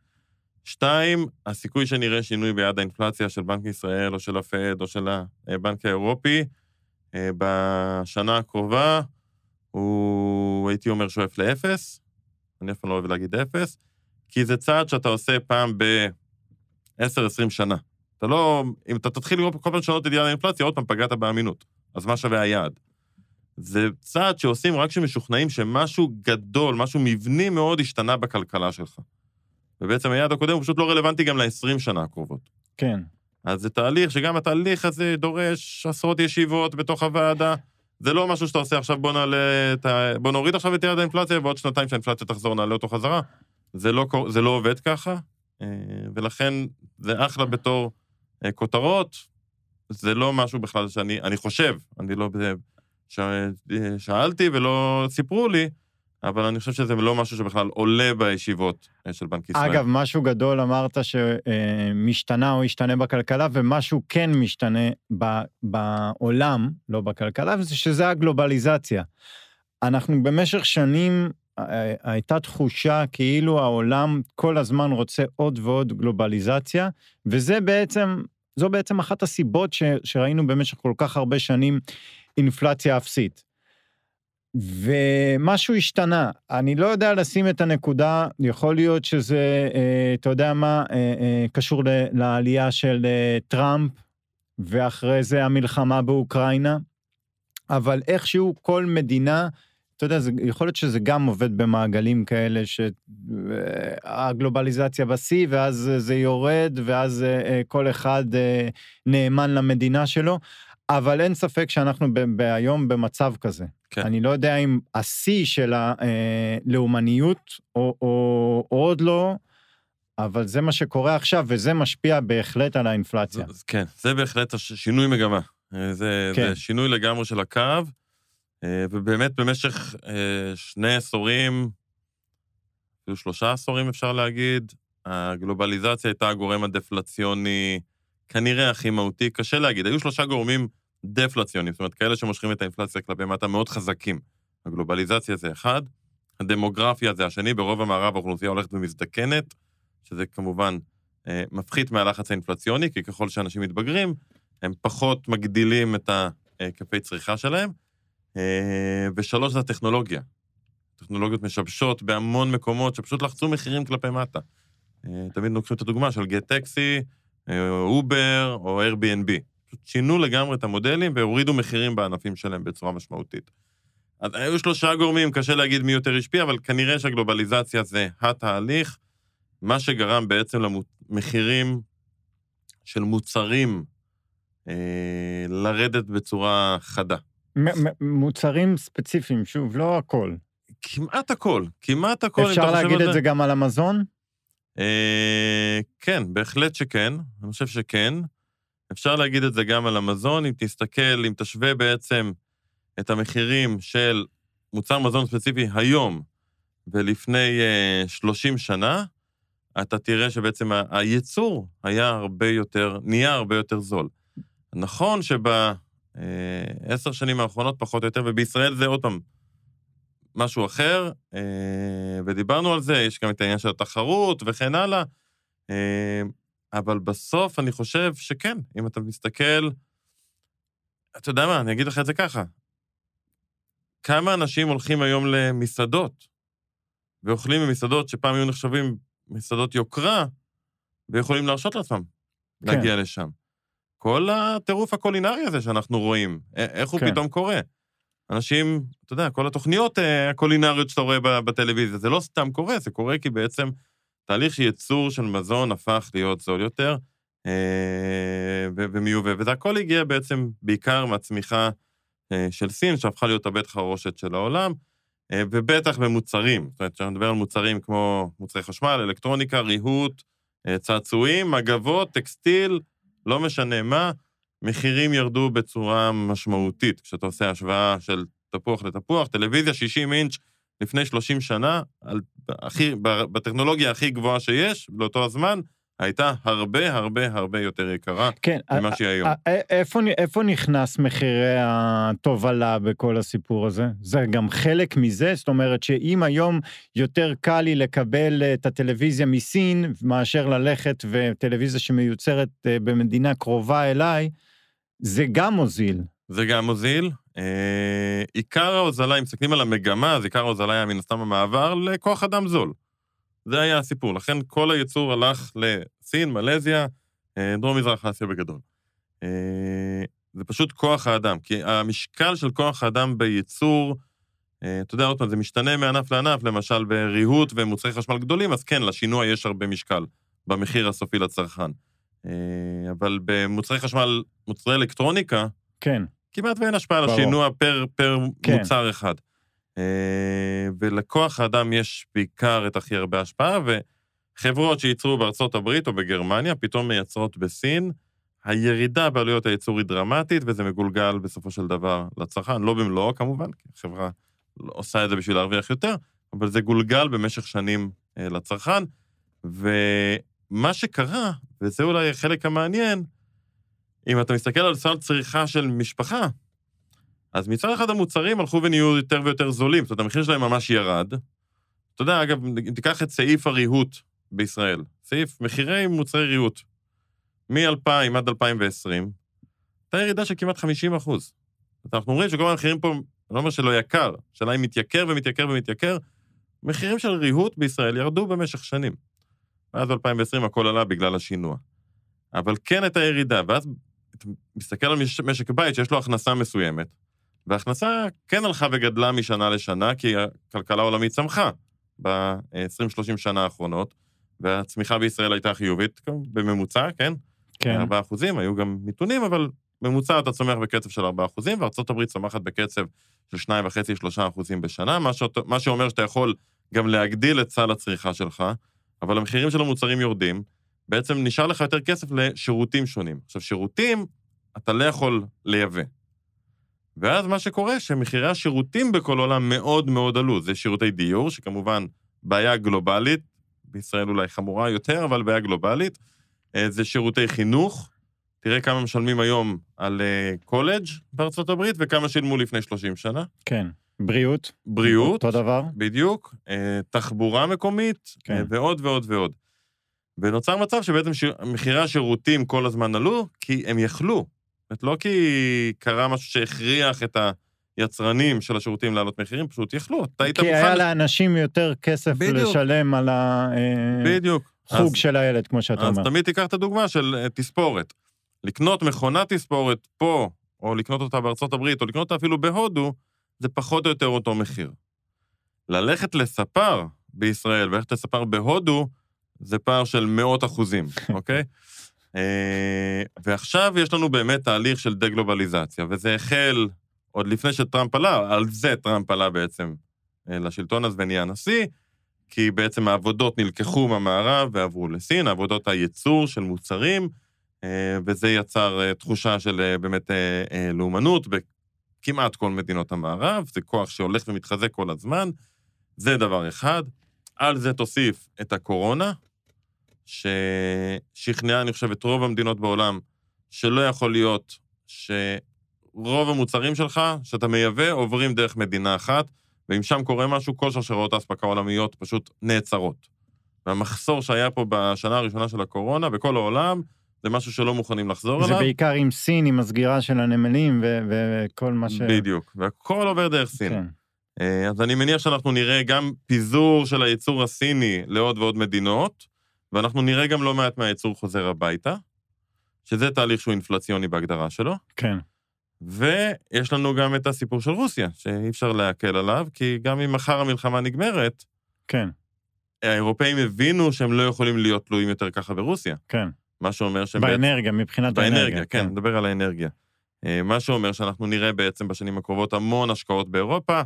שתיים, הסיכוי שנראה שינוי ביעד האינפלציה של בנק ישראל או של הפד או של הבנק האירופי אה, בשנה הקרובה, הוא, הייתי אומר, שואף לאפס. אני אף פעם לא אוהב להגיד אפס, כי זה צעד שאתה עושה פעם ב-10-20 שנה. אתה לא, אם אתה תתחיל לראות כל פעם לשנות את יעד האינפלציה, עוד פעם פגעת באמינות. אז מה שווה היעד? זה צעד שעושים רק כשמשוכנעים שמשהו גדול, משהו מבני מאוד השתנה בכלכלה שלך. ובעצם היעד הקודם הוא פשוט לא רלוונטי גם ל-20 שנה הקרובות. כן. אז זה תהליך שגם התהליך הזה דורש עשרות ישיבות בתוך הוועדה. זה לא משהו שאתה עושה עכשיו, בוא נעלה את ה... בוא נוריד עכשיו את יעד האינפלציה, ועוד שנתיים שהאינפלציה תחזור, נעלה אותו חזרה. זה לא, זה לא עובד ככה, אה, ולכן זה אחלה בתור אה, כותרות, זה לא משהו בכלל שאני, אני חושב, אני לא... ש... שאלתי ולא סיפרו לי, אבל אני חושב שזה לא משהו שבכלל עולה בישיבות אה, של בנק ישראל. אגב, משהו גדול אמרת שמשתנה או ישתנה בכלכלה, ומשהו כן משתנה ב, בעולם, לא בכלכלה, שזה הגלובליזציה. אנחנו במשך שנים, אה, הייתה תחושה כאילו העולם כל הזמן רוצה עוד ועוד גלובליזציה, וזה בעצם, זו בעצם אחת הסיבות ש, שראינו במשך כל כך הרבה שנים אינפלציה אפסית. ומשהו השתנה. אני לא יודע לשים את הנקודה, יכול להיות שזה, אה, אתה יודע מה, אה, אה, קשור לעלייה של טראמפ, ואחרי זה המלחמה באוקראינה, אבל איכשהו כל מדינה, אתה יודע, זה, יכול להיות שזה גם עובד במעגלים כאלה, שהגלובליזציה בשיא, ואז זה יורד, ואז כל אחד נאמן למדינה שלו, אבל אין ספק שאנחנו היום במצב כזה. כן. אני לא יודע אם השיא של הלאומניות, או, או, או עוד לא, אבל זה מה שקורה עכשיו, וזה משפיע בהחלט על האינפלציה. זה, כן, זה בהחלט שינוי מגמה. אה, זה, כן. זה שינוי לגמרי של הקו, אה, ובאמת במשך אה, שני עשורים, אפילו שלושה עשורים אפשר להגיד, הגלובליזציה הייתה הגורם הדפלציוני כנראה הכי מהותי, קשה להגיד. היו שלושה גורמים דפלציוניים, זאת אומרת, כאלה שמושכים את האינפלציה כלפי מטה מאוד חזקים. הגלובליזציה זה אחד, הדמוגרפיה זה השני, ברוב המערב האוכלוסייה הולכת ומזדקנת, שזה כמובן אה, מפחית מהלחץ האינפלציוני, כי ככל שאנשים מתבגרים, הם פחות מגדילים את ההיקפי צריכה שלהם. אה, ושלוש זה הטכנולוגיה. טכנולוגיות משבשות בהמון מקומות שפשוט לחצו מחירים כלפי מטה. אה, תמיד לוקחים את הדוגמה של גט טקסי, אובר או Airbnb. פשוט שינו לגמרי את המודלים והורידו מחירים בענפים שלהם בצורה משמעותית. אז היו שלושה גורמים, קשה להגיד מי יותר השפיע, אבל כנראה שהגלובליזציה זה התהליך, מה שגרם בעצם למחירים של מוצרים אה, לרדת בצורה חדה. מוצרים ספציפיים, שוב, לא הכל. כמעט הכל, כמעט הכל. אפשר להגיד את זה גם על המזון? אה, כן, בהחלט שכן, אני חושב שכן. אפשר להגיד את זה גם על המזון, אם תסתכל, אם תשווה בעצם את המחירים של מוצר מזון ספציפי היום ולפני uh, 30 שנה, אתה תראה שבעצם הייצור היה הרבה יותר, נהיה הרבה יותר זול. נכון שבעשר uh, שנים האחרונות פחות או יותר, ובישראל זה עוד פעם משהו אחר, uh, ודיברנו על זה, יש גם את העניין של התחרות וכן הלאה. Uh, אבל בסוף אני חושב שכן, אם אתה מסתכל, אתה יודע מה, אני אגיד לך את זה ככה. כמה אנשים הולכים היום למסעדות, ואוכלים במסעדות שפעם היו נחשבים מסעדות יוקרה, ויכולים להרשות לעצמם כן. להגיע לשם. כל הטירוף הקולינרי הזה שאנחנו רואים, איך הוא כן. פתאום קורה? אנשים, אתה יודע, כל התוכניות אה, הקולינריות שאתה רואה בטלוויזיה, זה לא סתם קורה, זה קורה כי בעצם תהליך ייצור של מזון הפך להיות זול יותר אה, ומיובא, וזה הכל הגיע בעצם בעיקר מהצמיחה אה, של סין, שהפכה להיות הבית חרושת של העולם, ובטח במוצרים. זאת אומרת, כשאני מדבר על מוצרים כמו מוצרי חשמל, אלקטרוניקה, ריהוט, צעצועים, מגבות, טקסטיל, לא משנה מה, מחירים ירדו בצורה משמעותית. כשאתה עושה השוואה של תפוח לתפוח, טלוויזיה 60 אינץ' לפני 30 שנה, על, הכי, בטכנולוגיה הכי גבוהה שיש, באותו הזמן, הייתה הרבה הרבה הרבה יותר יקרה כן, ממה שהיא היום. איפה, איפה נכנס מחירי התובלה בכל הסיפור הזה? זה גם חלק מזה? זאת אומרת שאם היום יותר קל לי לקבל את הטלוויזיה מסין, מאשר ללכת וטלוויזיה שמיוצרת אה, במדינה קרובה אליי, זה גם מוזיל. זה גם מוזיל. אה, עיקר ההוזלה, אם מסתכלים על המגמה, אז עיקר ההוזלה היה מן הסתם המעבר לכוח אדם זול. זה היה הסיפור. לכן כל הייצור הלך לסין, מלזיה, אה, דרום-מזרח אסיה בגדול. אה, זה פשוט כוח האדם, כי המשקל של כוח האדם בייצור, אה, אתה יודע, עוד פעם, זה משתנה מענף לענף, למשל בריהוט ומוצרי חשמל גדולים, אז כן, לשינוע יש הרבה משקל במחיר הסופי לצרכן. אה, אבל במוצרי חשמל, מוצרי אלקטרוניקה, כן, כמעט ואין השפעה על. השינוע פר, פר כן. מוצר אחד. אה, ולכוח האדם יש בעיקר את הכי הרבה השפעה, וחברות שייצרו בארצות הברית או בגרמניה, פתאום מייצרות בסין, הירידה בעלויות הייצור היא דרמטית, וזה מגולגל בסופו של דבר לצרכן, לא במלואו כמובן, כי החברה עושה את זה בשביל להרוויח יותר, אבל זה גולגל במשך שנים אה, לצרכן, ומה שקרה, וזה אולי החלק המעניין, אם אתה מסתכל על סל צריכה של משפחה, אז מצד אחד המוצרים הלכו ונהיו יותר ויותר זולים, זאת אומרת, המחיר שלהם ממש ירד. אתה יודע, אגב, אם תיקח את סעיף הריהוט בישראל, סעיף מחירי מוצרי ריהוט, מ-2000 עד 2020, הייתה ירידה של כמעט 50 אחוז. אנחנו אומרים שכל המחירים פה, אני לא אומר שלא יקר, השאלה אם מתייקר ומתייקר ומתייקר, מחירים של ריהוט בישראל ירדו במשך שנים. ואז ב-2020 הכל עלה בגלל השינוע. אבל כן הייתה ירידה, ואז אתה מסתכל על מש- משק בית שיש לו הכנסה מסוימת, וההכנסה כן הלכה וגדלה משנה לשנה, כי הכלכלה העולמית צמחה ב-20-30 שנה האחרונות, והצמיחה בישראל הייתה חיובית, בממוצע, כן? כן. 4 אחוזים, היו גם מיתונים, אבל ממוצע אתה צומח בקצב של 4 אחוזים, וארה"ב צומחת בקצב של 2.5-3 אחוזים בשנה, מה, שאת, מה שאומר שאתה יכול גם להגדיל את סל הצריכה שלך, אבל המחירים של המוצרים יורדים, בעצם נשאר לך יותר כסף לשירותים שונים. עכשיו, שירותים, אתה לא יכול לייבא. ואז מה שקורה, שמחירי השירותים בכל העולם מאוד מאוד עלו. זה שירותי דיור, שכמובן בעיה גלובלית, בישראל אולי חמורה יותר, אבל בעיה גלובלית. אה, זה שירותי חינוך, תראה כמה משלמים היום על אה, קולג' בארצות הברית וכמה שילמו לפני 30 שנה. כן. בריאות? בריאות, אותו דבר? בדיוק, אה, תחבורה מקומית, כן. אה, ועוד ועוד ועוד. ונוצר מצב שבעצם שיר- מחירי השירותים כל הזמן עלו, כי הם יכלו. זאת אומרת, לא כי קרה משהו שהכריח את היצרנים של השירותים להעלות מחירים, פשוט יכלו. אתה היית כי היה מוכן... לאנשים יותר כסף בדיוק. לשלם על. החוג אז- של הילד, כמו שאתה אז אומר. תמיד תיקח את הדוגמה של אה, תספורת. לקנות מכונת תספורת פה, או לקנות אותה בארצות הברית, או לקנות אותה אפילו בהודו, זה פחות או יותר אותו מחיר. ללכת לספר בישראל וללכת לספר בהודו, זה פער של מאות אחוזים, אוקיי? אה, ועכשיו יש לנו באמת תהליך של דה-גלובליזציה, וזה החל עוד לפני שטראמפ עלה, על זה טראמפ עלה בעצם אה, לשלטון אז ונהיה נשיא, כי בעצם העבודות נלקחו מהמערב ועברו לסין, עבודות הייצור של מוצרים, אה, וזה יצר תחושה של באמת לאומנות בכמעט כל מדינות המערב, זה כוח שהולך ומתחזק כל הזמן, זה דבר אחד. על זה תוסיף את הקורונה, ששכנעה, אני חושב, את רוב המדינות בעולם שלא יכול להיות שרוב המוצרים שלך, שאתה מייבא, עוברים דרך מדינה אחת, ואם שם קורה משהו, כל שרשראות האספקה העולמיות פשוט נעצרות. והמחסור שהיה פה בשנה הראשונה של הקורונה, בכל העולם, זה משהו שלא מוכנים לחזור זה עליו. בעיקר עם סין, עם הסגירה של הנמלים ו- וכל מה ש... בדיוק, והכל עובר דרך סין. כן. אה, אז אני מניח שאנחנו נראה גם פיזור של הייצור הסיני לעוד ועוד מדינות, ואנחנו נראה גם לא מעט מהייצור חוזר הביתה, שזה תהליך שהוא אינפלציוני בהגדרה שלו. כן, ויש לנו גם את הסיפור של רוסיה, שאי אפשר להקל עליו, כי גם אם מחר המלחמה נגמרת, כן, האירופאים הבינו שהם לא יכולים להיות תלויים יותר ככה ברוסיה. כן. מה שאומר. בעצם- באנרגיה, מבחינת באנרגיה, האנרגיה. כן, נדבר על האנרגיה. אה, מה שאומר שאנחנו נראה בעצם בשנים הקרובות המון השקעות באירופה,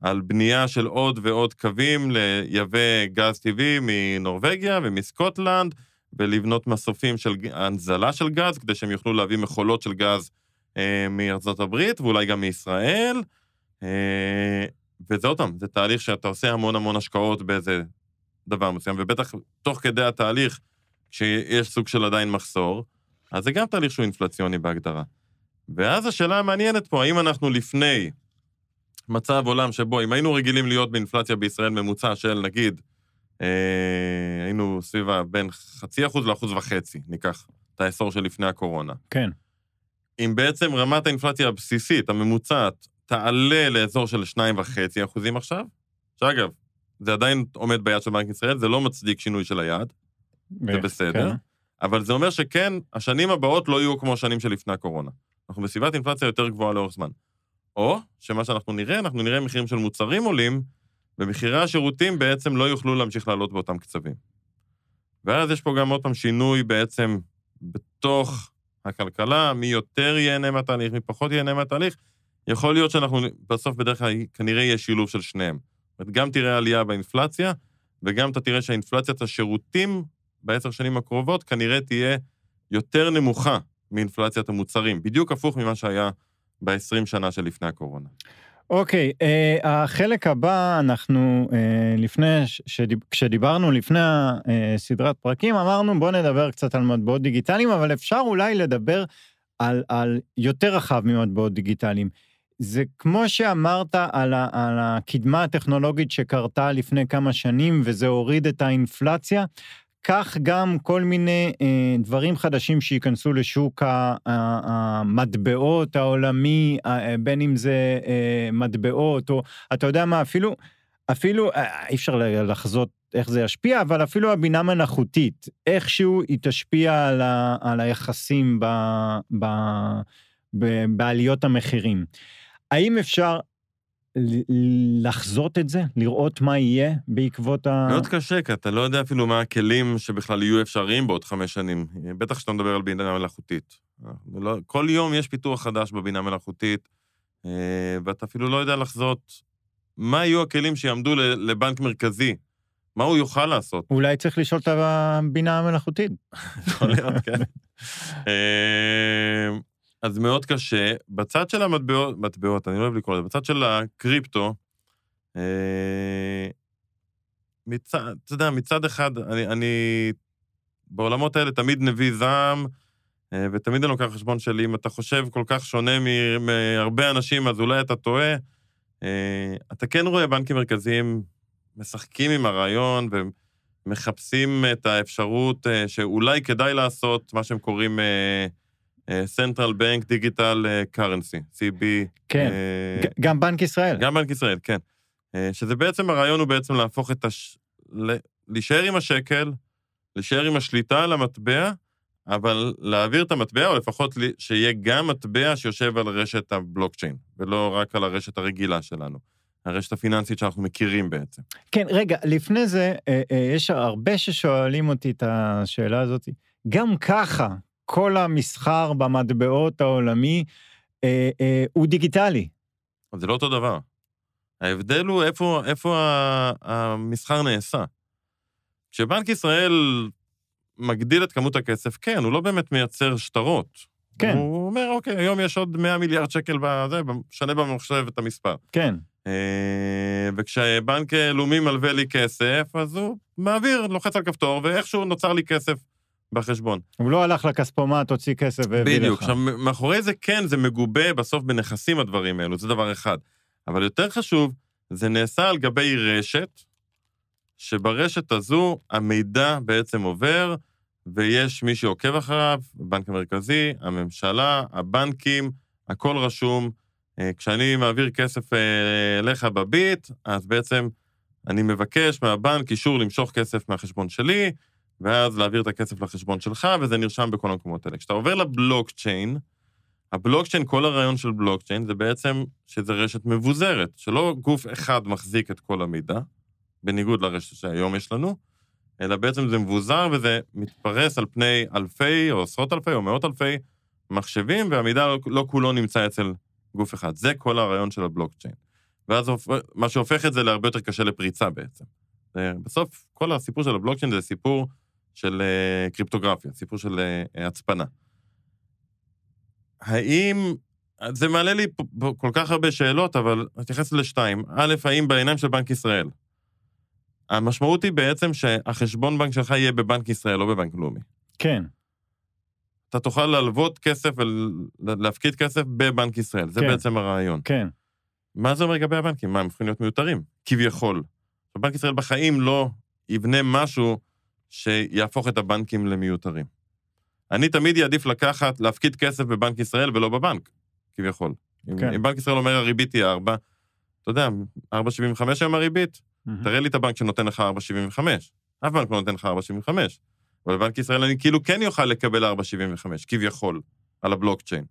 על בנייה של עוד ועוד קווים לייבא גז טבעי מנורבגיה ומסקוטלנד, ולבנות מסופים של הנזלה של גז, כדי שהם יוכלו להביא מכולות של גז אה, מארצות הברית, ואולי גם מישראל. אה, וזה עוד פעם, זה תהליך שאתה עושה המון המון השקעות באיזה דבר מסוים, ובטח תוך כדי התהליך, כשיש סוג של עדיין מחסור, אז זה גם תהליך שהוא אינפלציוני בהגדרה. ואז השאלה המעניינת פה, האם אנחנו לפני מצב עולם שבו, אם היינו רגילים להיות באינפלציה בישראל ממוצע של נגיד, אה, היינו סביב בין חצי אחוז לאחוז וחצי, ניקח את העשור שלפני הקורונה. כן, אם בעצם רמת האינפלציה הבסיסית, הממוצעת, תעלה לאזור של 2.5 אחוזים עכשיו, שאגב, זה עדיין עומד ביד של בנק ישראל, זה לא מצדיק שינוי של היעד, זה בסדר, כן. אבל זה אומר שכן, השנים הבאות לא יהיו כמו השנים שלפני הקורונה. אנחנו בסביבת אינפלציה יותר גבוהה לאורך זמן. או שמה שאנחנו נראה, אנחנו נראה מחירים של מוצרים עולים, ומחירי השירותים בעצם לא יוכלו להמשיך לעלות באותם קצבים. ואז יש פה גם עוד פעם שינוי בעצם בתוך הכלכלה, מי יותר ייהנה מהתהליך, מי פחות ייהנה מהתהליך. יכול להיות שאנחנו בסוף בדרך כלל כנראה יהיה שילוב של שניהם. זאת אומרת, גם תראה עלייה באינפלציה, וגם אתה תראה שהאינפלציית השירותים בעשר שנים הקרובות כנראה תהיה יותר נמוכה מאינפלציית המוצרים, בדיוק הפוך ממה שהיה ב-20 שנה שלפני הקורונה. אוקיי, אה, החלק הבא, אנחנו אה, לפני, שדיב, כשדיברנו לפני הסדרת פרקים, אמרנו בוא נדבר קצת על מטבעות דיגיטליים, אבל אפשר אולי לדבר על, על יותר רחב ממטבעות דיגיטליים. זה כמו שאמרת על, ה, על הקדמה הטכנולוגית שקרתה לפני כמה שנים, וזה הוריד את האינפלציה. כך גם כל מיני אה, דברים חדשים שייכנסו לשוק המטבעות העולמי, אה, בין אם זה אה, מטבעות, או אתה יודע מה, אפילו, אפילו, אה, אי אפשר לחזות איך זה ישפיע, אבל אפילו הבינה מלאכותית, איכשהו היא תשפיע על, ה, על היחסים ב, ב, ב, בעליות המחירים. האם אפשר לחזות את זה? לראות מה יהיה בעקבות ה... מאוד קשה, כי אתה לא יודע אפילו מה הכלים שבכלל יהיו אפשריים בעוד חמש שנים. בטח כשאתה מדבר על בינה מלאכותית. לא, כל יום יש פיתוח חדש בבינה מלאכותית, אה, ואתה אפילו לא יודע לחזות מה יהיו הכלים שיעמדו לבנק מרכזי, מה הוא יוכל לעשות. אולי צריך לשאול את הבינה המלאכותית. יכול להיות, כן. אז מאוד קשה. בצד של המטבעות, מטבעות, אני לא אוהב לקרוא לזה, בצד של הקריפטו, אה, מצד, אתה יודע, מצד אחד, אני, אני בעולמות האלה תמיד נביא זעם, אה, ותמיד אני לוקח חשבון שלי, אם אתה חושב כל כך שונה מהרבה אנשים, אז אולי אתה טועה. אה, אתה כן רואה בנקים מרכזיים משחקים עם הרעיון, ומחפשים את האפשרות שאולי כדאי לעשות מה שהם קוראים Central Bank Digital אה, Currency, CB. כן, אה, גם בנק ישראל. גם בנק ישראל, כן. אה, שזה בעצם, הרעיון הוא בעצם להפוך את הש... ל... להישאר עם השקל, להישאר עם השליטה על המטבע, אבל להעביר את המטבע, או לפחות שיהיה גם מטבע שיושב על רשת הבלוקצ'יין, ולא רק על הרשת הרגילה שלנו. הרשת הפיננסית שאנחנו מכירים בעצם. כן, רגע, לפני זה, אה, אה, יש הרבה ששואלים אותי את השאלה הזאת. גם ככה, כל המסחר במטבעות העולמי אה, אה, הוא דיגיטלי. זה לא אותו דבר. ההבדל הוא איפה, איפה המסחר נעשה. כשבנק ישראל מגדיל את כמות הכסף, כן, הוא לא באמת מייצר שטרות. כן. הוא אומר, אוקיי, היום יש עוד 100 מיליארד שקל בזה, משנה במחשב את המספר. כן, אה, וכשבנק לאומי מלווה לי כסף, אז הוא מעביר, לוחץ על כפתור, ואיכשהו נוצר לי כסף בחשבון. הוא לא הלך לכספומט, הוציא כסף והביא לך. בדיוק. עכשיו, מאחורי זה כן, זה מגובה בסוף בנכסים הדברים האלו, זה דבר אחד. אבל יותר חשוב, זה נעשה על גבי רשת, שברשת הזו המידע בעצם עובר, ויש מי שעוקב אחריו, הבנק המרכזי, הממשלה, הבנקים, הכל רשום. אה, כשאני מעביר כסף אה, אליך בביט, אז בעצם אני מבקש מהבנק אישור למשוך כסף מהחשבון שלי, ואז להעביר את הכסף לחשבון שלך, וזה נרשם בכל המקומות האלה. כשאתה עובר לבלוקצ'יין, הבלוקצ'יין, כל הרעיון של בלוקצ'יין זה בעצם שזה רשת מבוזרת, שלא גוף אחד מחזיק את כל המידע, בניגוד לרשת שהיום יש לנו, אלא בעצם זה מבוזר וזה מתפרס על פני אלפי או עשרות אלפי או מאות אלפי מחשבים, והמידע לא, כולו נמצא אצל גוף אחד. זה כל הרעיון של הבלוקצ'יין. ואז מה שהופך את זה להרבה יותר קשה לפריצה בעצם. בסוף, כל הסיפור של הבלוקצ'יין זה סיפור של uh, קריפטוגרפיה, סיפור של uh, הצפנה. האם, זה מעלה לי כל כך הרבה שאלות, אבל אתייחס לשתיים. א', האם בעיניים של בנק ישראל, המשמעות היא בעצם שהחשבון בנק שלך יהיה בבנק ישראל, לא בבנק לאומי. כן. אתה תוכל להלוות כסף ולהפקיד כסף בבנק ישראל, זה כן. בעצם הרעיון. כן. מה זה אומר לגבי הבנקים? מה, הם יכולים להיות מיותרים? כביכול. בנק ישראל בחיים לא יבנה משהו שיהפוך את הבנקים למיותרים. אני תמיד אעדיף לקחת, להפקיד כסף בבנק ישראל ולא בבנק, כביכול. כן. אם בנק ישראל אומר הריבית היא 4, אתה יודע, 4.75 היום הריבית, mm-hmm. תראה לי את הבנק שנותן לך 4.75. אף בנק לא נותן לך 4.75. אבל בבנק ישראל אני כאילו כן יוכל לקבל 4.75, כביכול, על הבלוקצ'יין.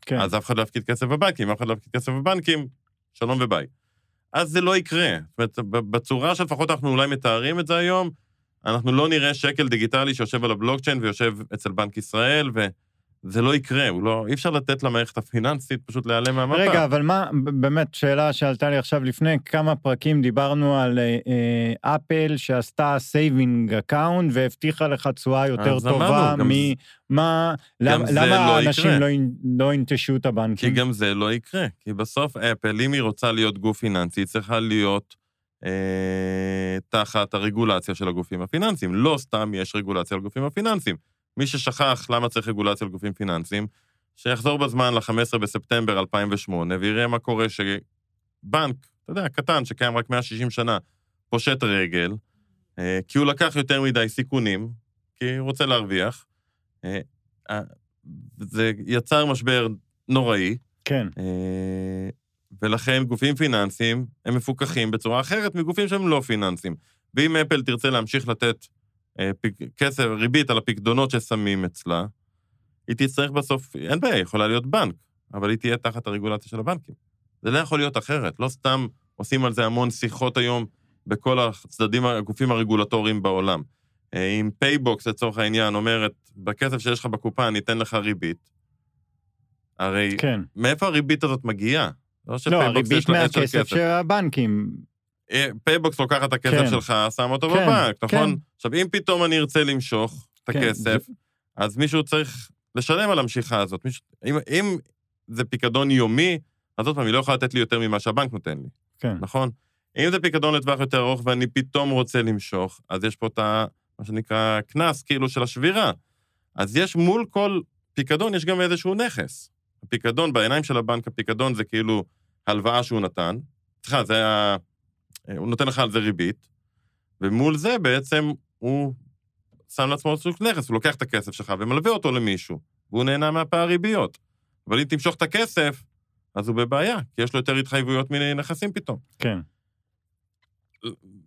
כן. אז אף אחד לא יפקיד כסף בבנקים, אף אחד לא יפקיד כסף בבנקים, שלום וביי. אז זה לא יקרה. זאת אומרת, בצורה שלפחות אנחנו אולי מתארים את זה היום, אנחנו לא נראה שקל דיגיטלי שיושב על הבלוקצ'יין ויושב אצל בנק ישראל, וזה לא יקרה, לא, אי אפשר לתת למערכת הפיננסית פשוט להיעלם מהמפה. רגע, אבל מה, באמת, שאלה שעלתה לי עכשיו לפני כמה פרקים, דיברנו על אה, אה אפל שעשתה saving account והבטיחה לך תשואה יותר טובה ממה, למה, למה לא האנשים לא, לא ינטשו את הבנקים? כי גם זה לא יקרה, כי בסוף אפל, אם היא רוצה להיות גוף פיננסי, היא צריכה להיות... אה, תחת הרגולציה של הגופים הפיננסיים. לא סתם יש רגולציה על גופים הפיננסיים. מי ששכח למה צריך רגולציה על גופים פיננסיים, שיחזור בזמן ל-15 בספטמבר 2008 ויראה מה קורה שבנק, אתה יודע, קטן, שקיים רק 160 שנה, פושט רגל, אה, כי הוא לקח יותר מדי סיכונים, כי הוא רוצה להרוויח. אה, אה, זה יצר משבר נוראי. כן. ולכן גופים פיננסיים הם מפוקחים בצורה אחרת מגופים שהם לא פיננסיים. ואם אפל תרצה להמשיך לתת אה, פיק, כסף, ריבית על הפקדונות ששמים אצלה, היא תצטרך בסוף, אין בעיה, היא יכולה להיות בנק, אבל היא תהיה תחת הרגולציה של הבנקים. זה לא יכול להיות אחרת, לא סתם עושים על זה המון שיחות היום בכל הצדדים, הגופים הרגולטוריים בעולם. אה, אם פייבוקס, לצורך העניין, אומרת, בכסף שיש לך בקופה אני אתן לך ריבית, הרי כן. מאיפה הריבית הזאת מגיעה? לא לא, הריבית מהכסף של הבנקים. אה, פייבוקס לוקח את הכסף כן. שלך, שם אותו כן, בבנק, נכון? כן. עכשיו, אם פתאום אני ארצה למשוך את כן, הכסף, זה... אז מישהו צריך לשלם על המשיכה הזאת. מישהו, אם, אם זה פיקדון יומי, אז עוד פעם, היא לא יכולה לתת לי יותר ממה שהבנק נותן לי, כן. נכון? אם זה פיקדון לטווח יותר ארוך ואני פתאום רוצה למשוך, אז יש פה את ה... מה שנקרא קנס, כאילו, של השבירה. אז יש מול כל פיקדון, יש גם איזשהו נכס. הפיקדון, בעיניים של הבנק, הפיקדון זה כאילו הלוואה שהוא נתן. סליחה, זה היה... הוא נותן לך על זה ריבית, ומול זה בעצם הוא שם לעצמו סוג נכס, הוא לוקח את הכסף שלך ומלווה אותו למישהו, והוא נהנה מהפער ריביות. אבל אם תמשוך את הכסף, אז הוא בבעיה, כי יש לו יותר התחייבויות מנכסים פתאום. כן.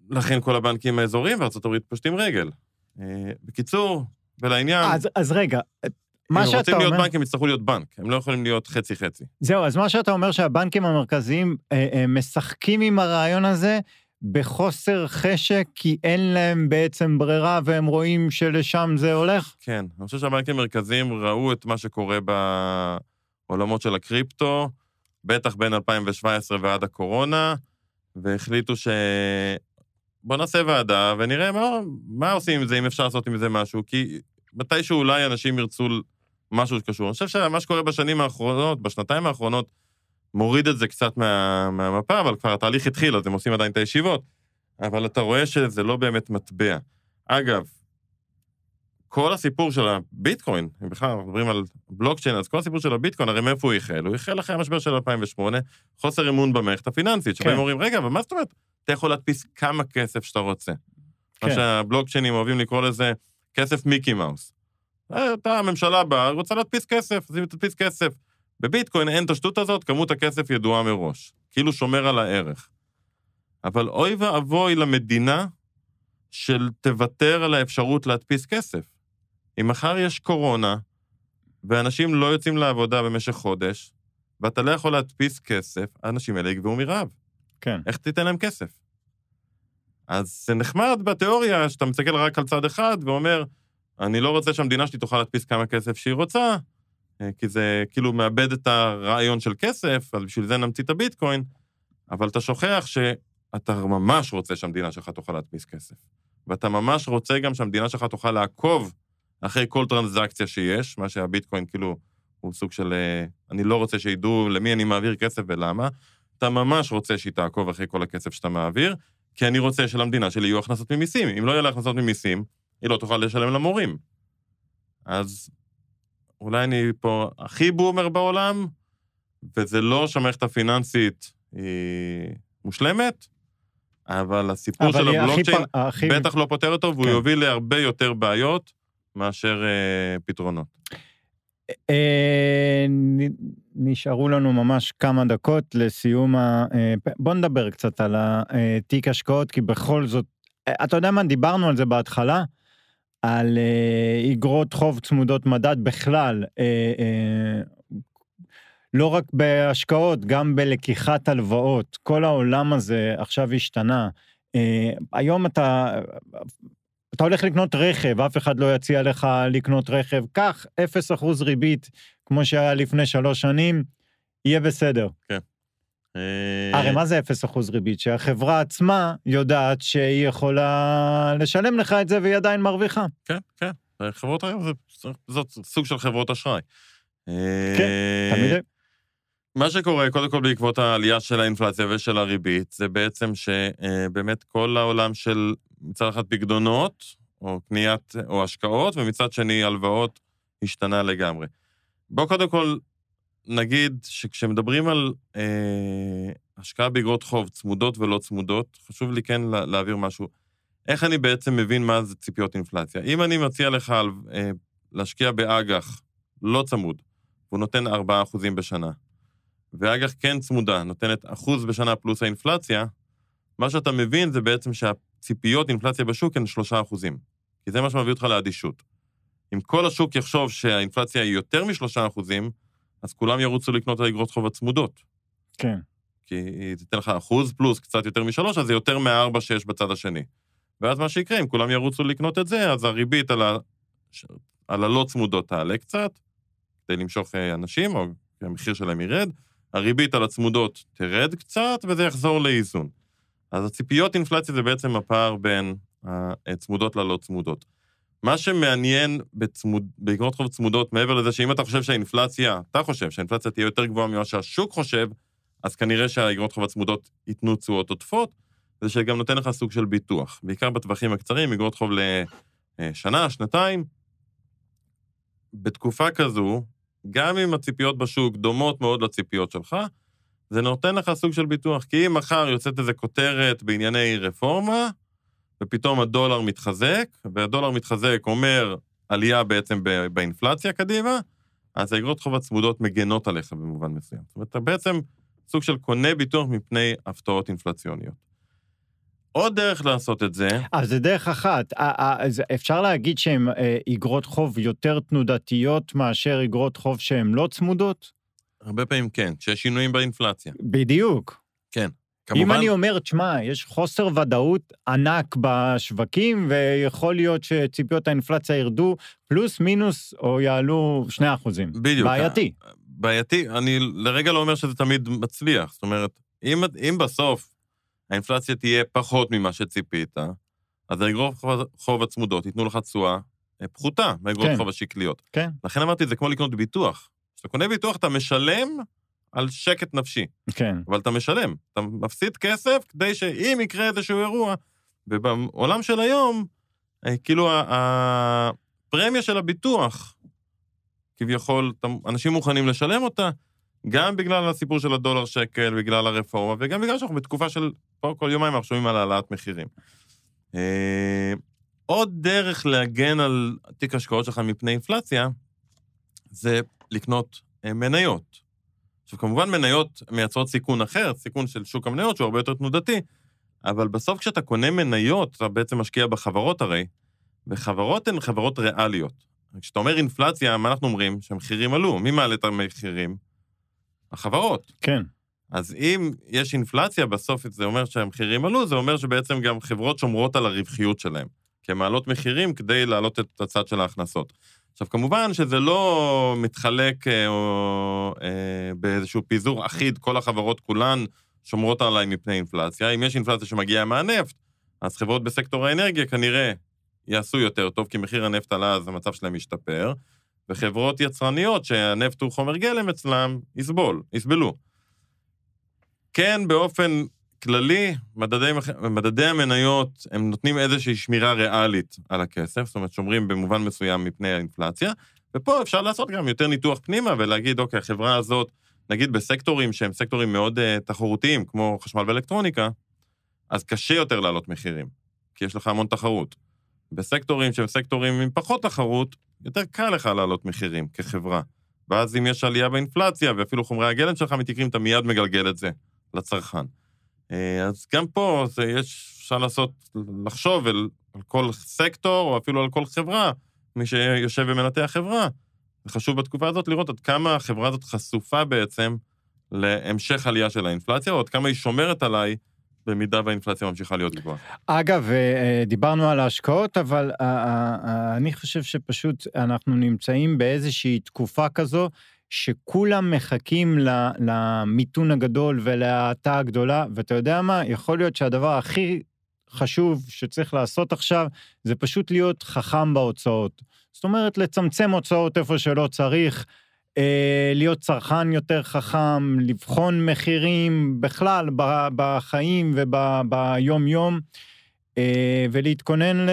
לכן כל הבנקים האזוריים בארה"ב פושטים רגל. אה, בקיצור, ולעניין... אז, אז רגע, מה שאתה אומר... אם רוצים להיות בנק, הם יצטרכו להיות בנק, הם לא יכולים להיות חצי-חצי. זהו, אז מה שאתה אומר שהבנקים המרכזיים אה, אה, משחקים עם הרעיון הזה בחוסר חשק, כי אין להם בעצם ברירה והם רואים שלשם זה הולך? כן, אני חושב שהבנקים המרכזיים ראו את מה שקורה בעולמות של הקריפטו, בטח בין 2017 ועד הקורונה, והחליטו ש... בוא נעשה ועדה ונראה מה, מה עושים עם זה, אם אפשר לעשות עם זה משהו, כי מתישהו אולי אנשים ירצו משהו שקשור. אני חושב שמה שקורה בשנים האחרונות, בשנתיים האחרונות, מוריד את זה קצת מה, מהמפה, אבל כבר התהליך התחיל, אז הם עושים עדיין את הישיבות. אבל אתה רואה שזה לא באמת מטבע. אגב, כל הסיפור של הביטקוין, אם בכלל אנחנו מדברים על בלוקצ'יין, אז כל הסיפור של הביטקוין, הרי מאיפה הוא החל? הוא החל אחרי המשבר של 2008, חוסר אמון במערכת הפיננסית, שבהם כן. אומרים, רגע, אבל מה זאת אומרת? אתה יכול להדפיס כמה כסף שאתה רוצה. כן. מה שהבלוקצ'יינים אוהבים לקרוא לזה כסף מיקי מאוס. אתה, הממשלה באה, רוצה להדפיס כסף, אז היא תדפיס כסף. בביטקוין אין את השטות הזאת, כמות הכסף ידועה מראש. כאילו שומר על הערך. אבל אוי ואבוי למדינה של תוותר על האפשרות להדפיס כסף. אם מחר יש קורונה, ואנשים לא יוצאים לעבודה במשך חודש, ואתה לא יכול להדפיס כסף, האנשים האלה יגבעו מרעב. כן. איך תיתן להם כסף? אז זה נחמד בתיאוריה שאתה מסתכל רק על צד אחד ואומר, אני לא רוצה שהמדינה שלי תוכל להדפיס כמה כסף שהיא רוצה, אה, כי זה כאילו מאבד את הרעיון של כסף, אז בשביל זה נמציא את הביטקוין, אבל אתה שוכח שאתה ממש רוצה שהמדינה שלך תוכל להדפיס כסף. ואתה ממש רוצה גם שהמדינה שלך תוכל לעקוב אחרי כל טרנזקציה שיש, מה שהביטקוין כאילו הוא סוג של, אה, אני לא רוצה שידעו למי אני מעביר כסף ולמה. אתה ממש רוצה שהיא תעקוב אחרי כל הכסף שאתה מעביר, כי אני רוצה שלמדינה שלי יהיו הכנסות ממיסים. אם לא יהיו לה הכנסות ממיסים, היא לא תוכל לשלם למורים. אז אולי אני פה הכי בומר בעולם, וזה לא שהמערכת הפיננסית היא מושלמת, אבל הסיפור של הבלוקצ'יין הכי... בטח לא פותר אותו, והוא כן. יוביל להרבה יותר בעיות מאשר אה, פתרונות. אה, נשארו לנו ממש כמה דקות לסיום ה... אה, בוא נדבר קצת על התיק השקעות, כי בכל זאת, אתה יודע מה, דיברנו על זה בהתחלה, על איגרות חוב צמודות מדד בכלל, לא רק בהשקעות, גם בלקיחת הלוואות. כל העולם הזה עכשיו השתנה. היום אתה, אתה הולך לקנות רכב, אף אחד לא יציע לך לקנות רכב, קח 0% ריבית, כמו שהיה לפני שלוש שנים, יהיה בסדר. כן. הרי אה, מה זה 0% ריבית? שהחברה עצמה יודעת שהיא יכולה לשלם לך את זה והיא עדיין מרוויחה. כן, כן. חברות היום זה, זאת סוג של חברות אשראי. כן, תמיד. מה שקורה, קודם כל בעקבות העלייה של האינפלציה ושל הריבית, זה בעצם שבאמת כל העולם של מצד אחד פקדונות, או קניית, או השקעות, ומצד שני הלוואות, השתנה לגמרי. בואו קודם כל נגיד שכשמדברים על אה, השקעה באגרות חוב, צמודות ולא צמודות, חשוב לי כן לה, להעביר משהו. איך אני בעצם מבין מה זה ציפיות אינפלציה? אם אני מציע לך אה, להשקיע באג"ח לא צמוד, והוא נותן 4% בשנה, ואג"ח כן צמודה, נותנת אחוז בשנה פלוס האינפלציה, מה שאתה מבין זה בעצם שהציפיות אינפלציה בשוק הן 3%. כי זה מה שמביא אותך לאדישות. אם כל השוק יחשוב שהאינפלציה היא יותר מ-3%, אז כולם ירוצו לקנות את האגרות חוב הצמודות. כן. כי היא תיתן לך אחוז פלוס קצת יותר משלוש, אז זה יותר מארבע שיש בצד השני. ואז מה שיקרה, אם כולם ירוצו לקנות את זה, אז הריבית על, ה... על הלא צמודות תעלה קצת, כדי למשוך אה, אנשים, או המחיר שלהם ירד, הריבית על הצמודות תרד קצת, וזה יחזור לאיזון. אז הציפיות אינפלציה זה בעצם הפער בין הצמודות ללא צמודות. מה שמעניין בצמוד, באגרות חוב צמודות, מעבר לזה שאם אתה חושב שהאינפלציה, אתה חושב שהאינפלציה תהיה יותר גבוהה ממה שהשוק חושב, אז כנראה שהאגרות חוב הצמודות ייתנו תשואות עודפות, זה שגם נותן לך סוג של ביטוח. בעיקר בטווחים הקצרים, אגרות חוב לשנה, שנתיים. בתקופה כזו, גם אם הציפיות בשוק דומות מאוד לציפיות שלך, זה נותן לך סוג של ביטוח. כי אם מחר יוצאת איזו כותרת בענייני רפורמה, ופתאום הדולר מתחזק, והדולר מתחזק אומר עלייה בעצם באינפלציה קדימה, אז האגרות חוב הצמודות מגנות עליך במובן מסוים. זאת אומרת, אתה בעצם סוג של קונה ביטוח מפני הפתעות אינפלציוניות. עוד דרך לעשות את זה... אז זה דרך אחת. אפשר להגיד שהן איגרות חוב יותר תנודתיות מאשר איגרות חוב שהן לא צמודות? הרבה פעמים כן, כשיש שינויים באינפלציה. בדיוק. כן. כמובן... אם אני אומר, תשמע, יש חוסר ודאות ענק בשווקים, ויכול להיות שציפיות האינפלציה ירדו פלוס מינוס או יעלו 2 אחוזים. בדיוק. בעייתי. בעייתי, אני לרגע לא אומר שזה תמיד מצליח. זאת אומרת, אם, אם בסוף האינפלציה תהיה פחות ממה שציפית, אז האגרות חוב, חוב הצמודות ייתנו לך תשואה אה, פחותה מהאגרות כן. חוב השקליות. כן. לכן אמרתי, זה כמו לקנות ביטוח. כשאתה קונה ביטוח, אתה משלם על שקט נפשי. כן. אבל אתה משלם, אתה מפסיד כסף כדי שאם יקרה איזשהו אירוע, ובעולם של היום, אה, כאילו הפרמיה של הביטוח, כביכול, אנשים מוכנים לשלם אותה, גם בגלל הסיפור של הדולר שקל, בגלל הרפורמה, וגם בגלל שאנחנו בתקופה של, פה כל יומיים אנחנו שומעים על העלאת מחירים. אה, עוד דרך להגן על תיק השקעות שלך מפני אינפלציה, זה לקנות אה, מניות. עכשיו, כמובן מניות מייצרות סיכון אחר, סיכון של שוק המניות, שהוא הרבה יותר תנודתי, אבל בסוף כשאתה קונה מניות, אתה בעצם משקיע בחברות הרי, וחברות הן חברות ריאליות. כשאתה אומר אינפלציה, מה אנחנו אומרים? שהמחירים עלו. מי מעלה את המחירים? החברות. כן. אז אם יש אינפלציה, בסוף זה אומר שהמחירים עלו, זה אומר שבעצם גם חברות שומרות על הרווחיות שלהן. כי הן מעלות מחירים כדי להעלות את הצד של ההכנסות. עכשיו, כמובן שזה לא מתחלק אה, או, אה, באיזשהו פיזור אחיד, כל החברות כולן שומרות עליי מפני אינפלציה. אם יש אינפלציה שמגיעה מהנפט, אז חברות בסקטור האנרגיה כנראה יעשו יותר טוב, כי מחיר הנפט עלה, אז המצב שלהם ישתפר, וחברות יצרניות שהנפט הוא חומר גלם אצלם, יסבול, יסבלו. כן, באופן כללי, מדדי, מדדי המניות, הם נותנים איזושהי שמירה ריאלית על הכסף, זאת אומרת, שומרים במובן מסוים מפני האינפלציה, ופה אפשר לעשות גם יותר ניתוח פנימה ולהגיד, אוקיי, החברה הזאת, נגיד בסקטורים שהם סקטורים מאוד uh, תחרותיים, כמו חשמל ואלקטרוניקה, אז קשה יותר להעלות מחירים, כי יש לך המון תחרות. בסקטורים שהם סקטורים עם פחות תחרות, יותר קל לך להעלות מחירים כחברה. ואז אם יש עלייה באינפלציה, ואפילו חומרי הגלם שלך מתייקרים, אתה מיד מגלגל את זה לצרכן. אה, אז גם פה זה יש, אפשר לעשות, לחשוב על, על כל סקטור, או אפילו על כל חברה, מי שיושב ומנתח חברה. חשוב בתקופה הזאת לראות עד כמה החברה הזאת חשופה בעצם להמשך עלייה של האינפלציה, או עד כמה היא שומרת עליי במידה והאינפלציה ממשיכה להיות גבוהה. אגב, אה, דיברנו על ההשקעות, אבל אה, אני חושב שפשוט אנחנו נמצאים באיזושהי תקופה כזו שכולם מחכים למיתון הגדול ולהאטה הגדולה, ואתה יודע מה? יכול להיות שהדבר הכי חשוב שצריך לעשות עכשיו, זה פשוט להיות חכם בהוצאות. זאת אומרת, לצמצם הוצאות איפה שלא צריך, אה, להיות צרכן יותר חכם, לבחון מחירים בכלל בחיים וביום-יום. אה, ולהתכונן ל...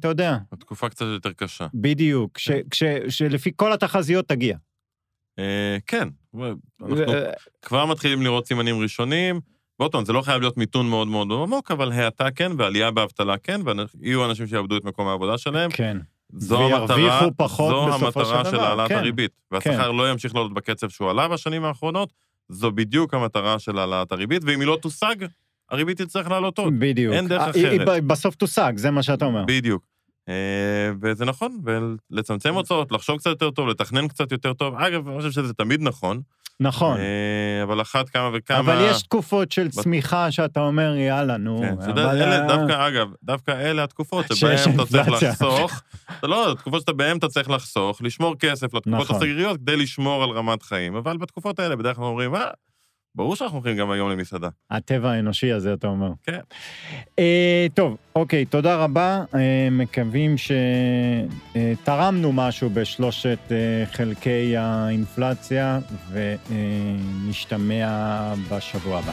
אתה יודע. בתקופה קצת יותר קשה. בדיוק, ש, כש, שלפי כל התחזיות תגיע. אה, כן, אנחנו כבר מתחילים לראות סימנים ראשונים. ועוד פעם, זה לא חייב להיות מיתון מאוד מאוד עמוק, אבל האטה כן, ועלייה באבטלה כן, ויהיו אנשים שיאבדו את מקום העבודה שלהם. כן. זו המטרה, זו המטרה של העלאת כן, הריבית. והשכר כן. לא ימשיך לעלות בקצב שהוא עלה בשנים האחרונות, זו בדיוק המטרה של העלאת הריבית, ואם היא לא תושג, הריבית תצטרך לעלות עוד. בדיוק. אין דרך אחרת. היא בסוף תושג, זה מה שאתה אומר. בדיוק. אה, וזה נכון, ולצמצם הוצאות, לחשוב קצת יותר טוב, לתכנן קצת יותר טוב. אגב, אני חושב שזה תמיד נכון. נכון. אה, אבל אחת כמה וכמה... אבל יש תקופות של צמיחה שאתה אומר, יאללה, נו. כן, אבל... אלה, דווקא, אגב, דווקא אלה התקופות שבהן אתה צריך לחסוך. לא, התקופות שאתה בהן אתה צריך לחסוך, לשמור כסף לתקופות נכון. הסגריות כדי לשמור על רמת חיים, אבל בתקופות האלה בדרך כלל אומרים, אה, ברור שאנחנו הולכים גם היום למסעדה. הטבע האנושי הזה, אתה אומר. כן. אה, טוב, אוקיי, תודה רבה. אה, מקווים שתרמנו משהו בשלושת אה, חלקי האינפלציה, ונשתמע בשבוע הבא.